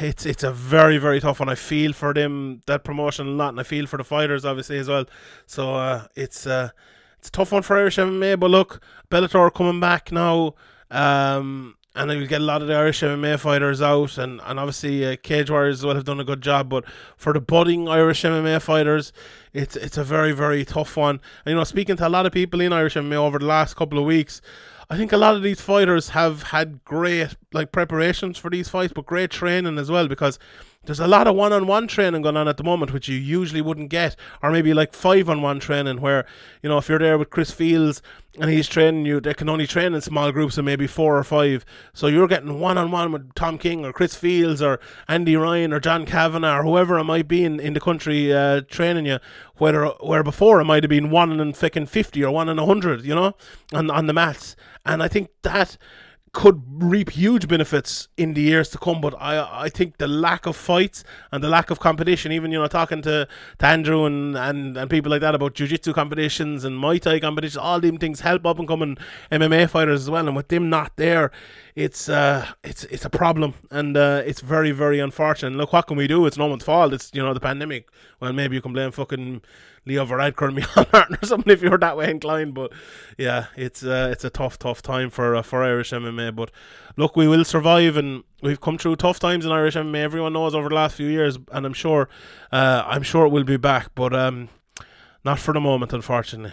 it's it's a very very tough one. I feel for them that promotion a lot, and I feel for the fighters obviously as well. So uh, it's uh, it's a tough one for Irish MMA. But look, Bellator coming back now, um, and we'll get a lot of the Irish MMA fighters out, and and obviously uh, Cage Warriors as well have done a good job. But for the budding Irish MMA fighters, it's it's a very very tough one. And, you know, speaking to a lot of people in Irish MMA over the last couple of weeks. I think a lot of these fighters have had great like preparations for these fights, but great training as well because there's a lot of one-on-one training going on at the moment, which you usually wouldn't get, or maybe like five-on-one training, where you know if you're there with Chris Fields and he's training you, they can only train in small groups of maybe four or five. So you're getting one-on-one with Tom King or Chris Fields or Andy Ryan or John Kavanagh or whoever it might be in, in the country uh, training you. Whether where before it might have been one in fucking fifty or one in a hundred, you know, on on the mats. And I think that could reap huge benefits in the years to come. But I I think the lack of fights and the lack of competition, even you know talking to, to Andrew and, and, and people like that about jiu-jitsu competitions and Muay Thai competitions, all them things help up and coming MMA fighters as well. And with them not there, it's uh it's it's a problem and uh, it's very very unfortunate. Look, what can we do? It's no one's fault. It's you know the pandemic. Well, maybe you can blame fucking Leo Varadkar and Michael Martin or something if you're that way inclined. But yeah, it's uh, it's a tough, tough time for uh, for Irish MMA. But look, we will survive, and we've come through tough times in Irish MMA. Everyone knows over the last few years, and I'm sure, uh, I'm sure it will be back. But um, not for the moment, unfortunately.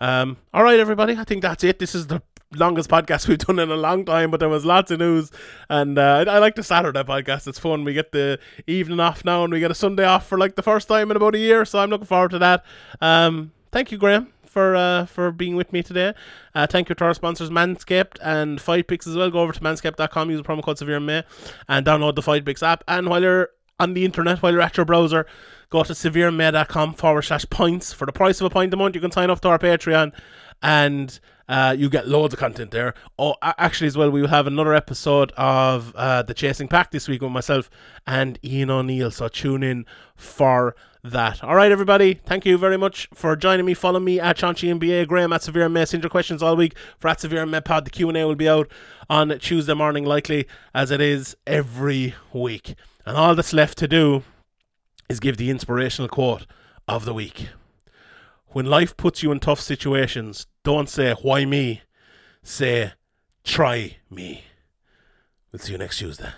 Um, all right, everybody. I think that's it. This is the longest podcast we've done in a long time, but there was lots of news, and uh, I, I, like the Saturday podcast. It's fun. We get the evening off now, and we get a Sunday off for like the first time in about a year. So I'm looking forward to that. Um, thank you, Graham. For uh, for being with me today, uh, thank you to our sponsors Manscaped and Fight Picks as well. Go over to manscaped.com, use the promo code Severe MMA, and download the Fight Picks app. And while you're on the internet, while you're at your browser, go to severemma.com forward slash points. For the price of a point a month, you can sign up to our Patreon and uh, you get loads of content there. Oh, actually, as well, we will have another episode of uh, the Chasing Pack this week with myself and Ian O'Neill. So tune in for that. All right, everybody. Thank you very much for joining me. Follow me at Chauncey NBA, Graham at Severe MMA. Send your questions all week for at Severe MMA Pod. The Q and A will be out on Tuesday morning, likely as it is every week. And all that's left to do is give the inspirational quote of the week. When life puts you in tough situations, don't say, why me? Say, try me. We'll see you next Tuesday.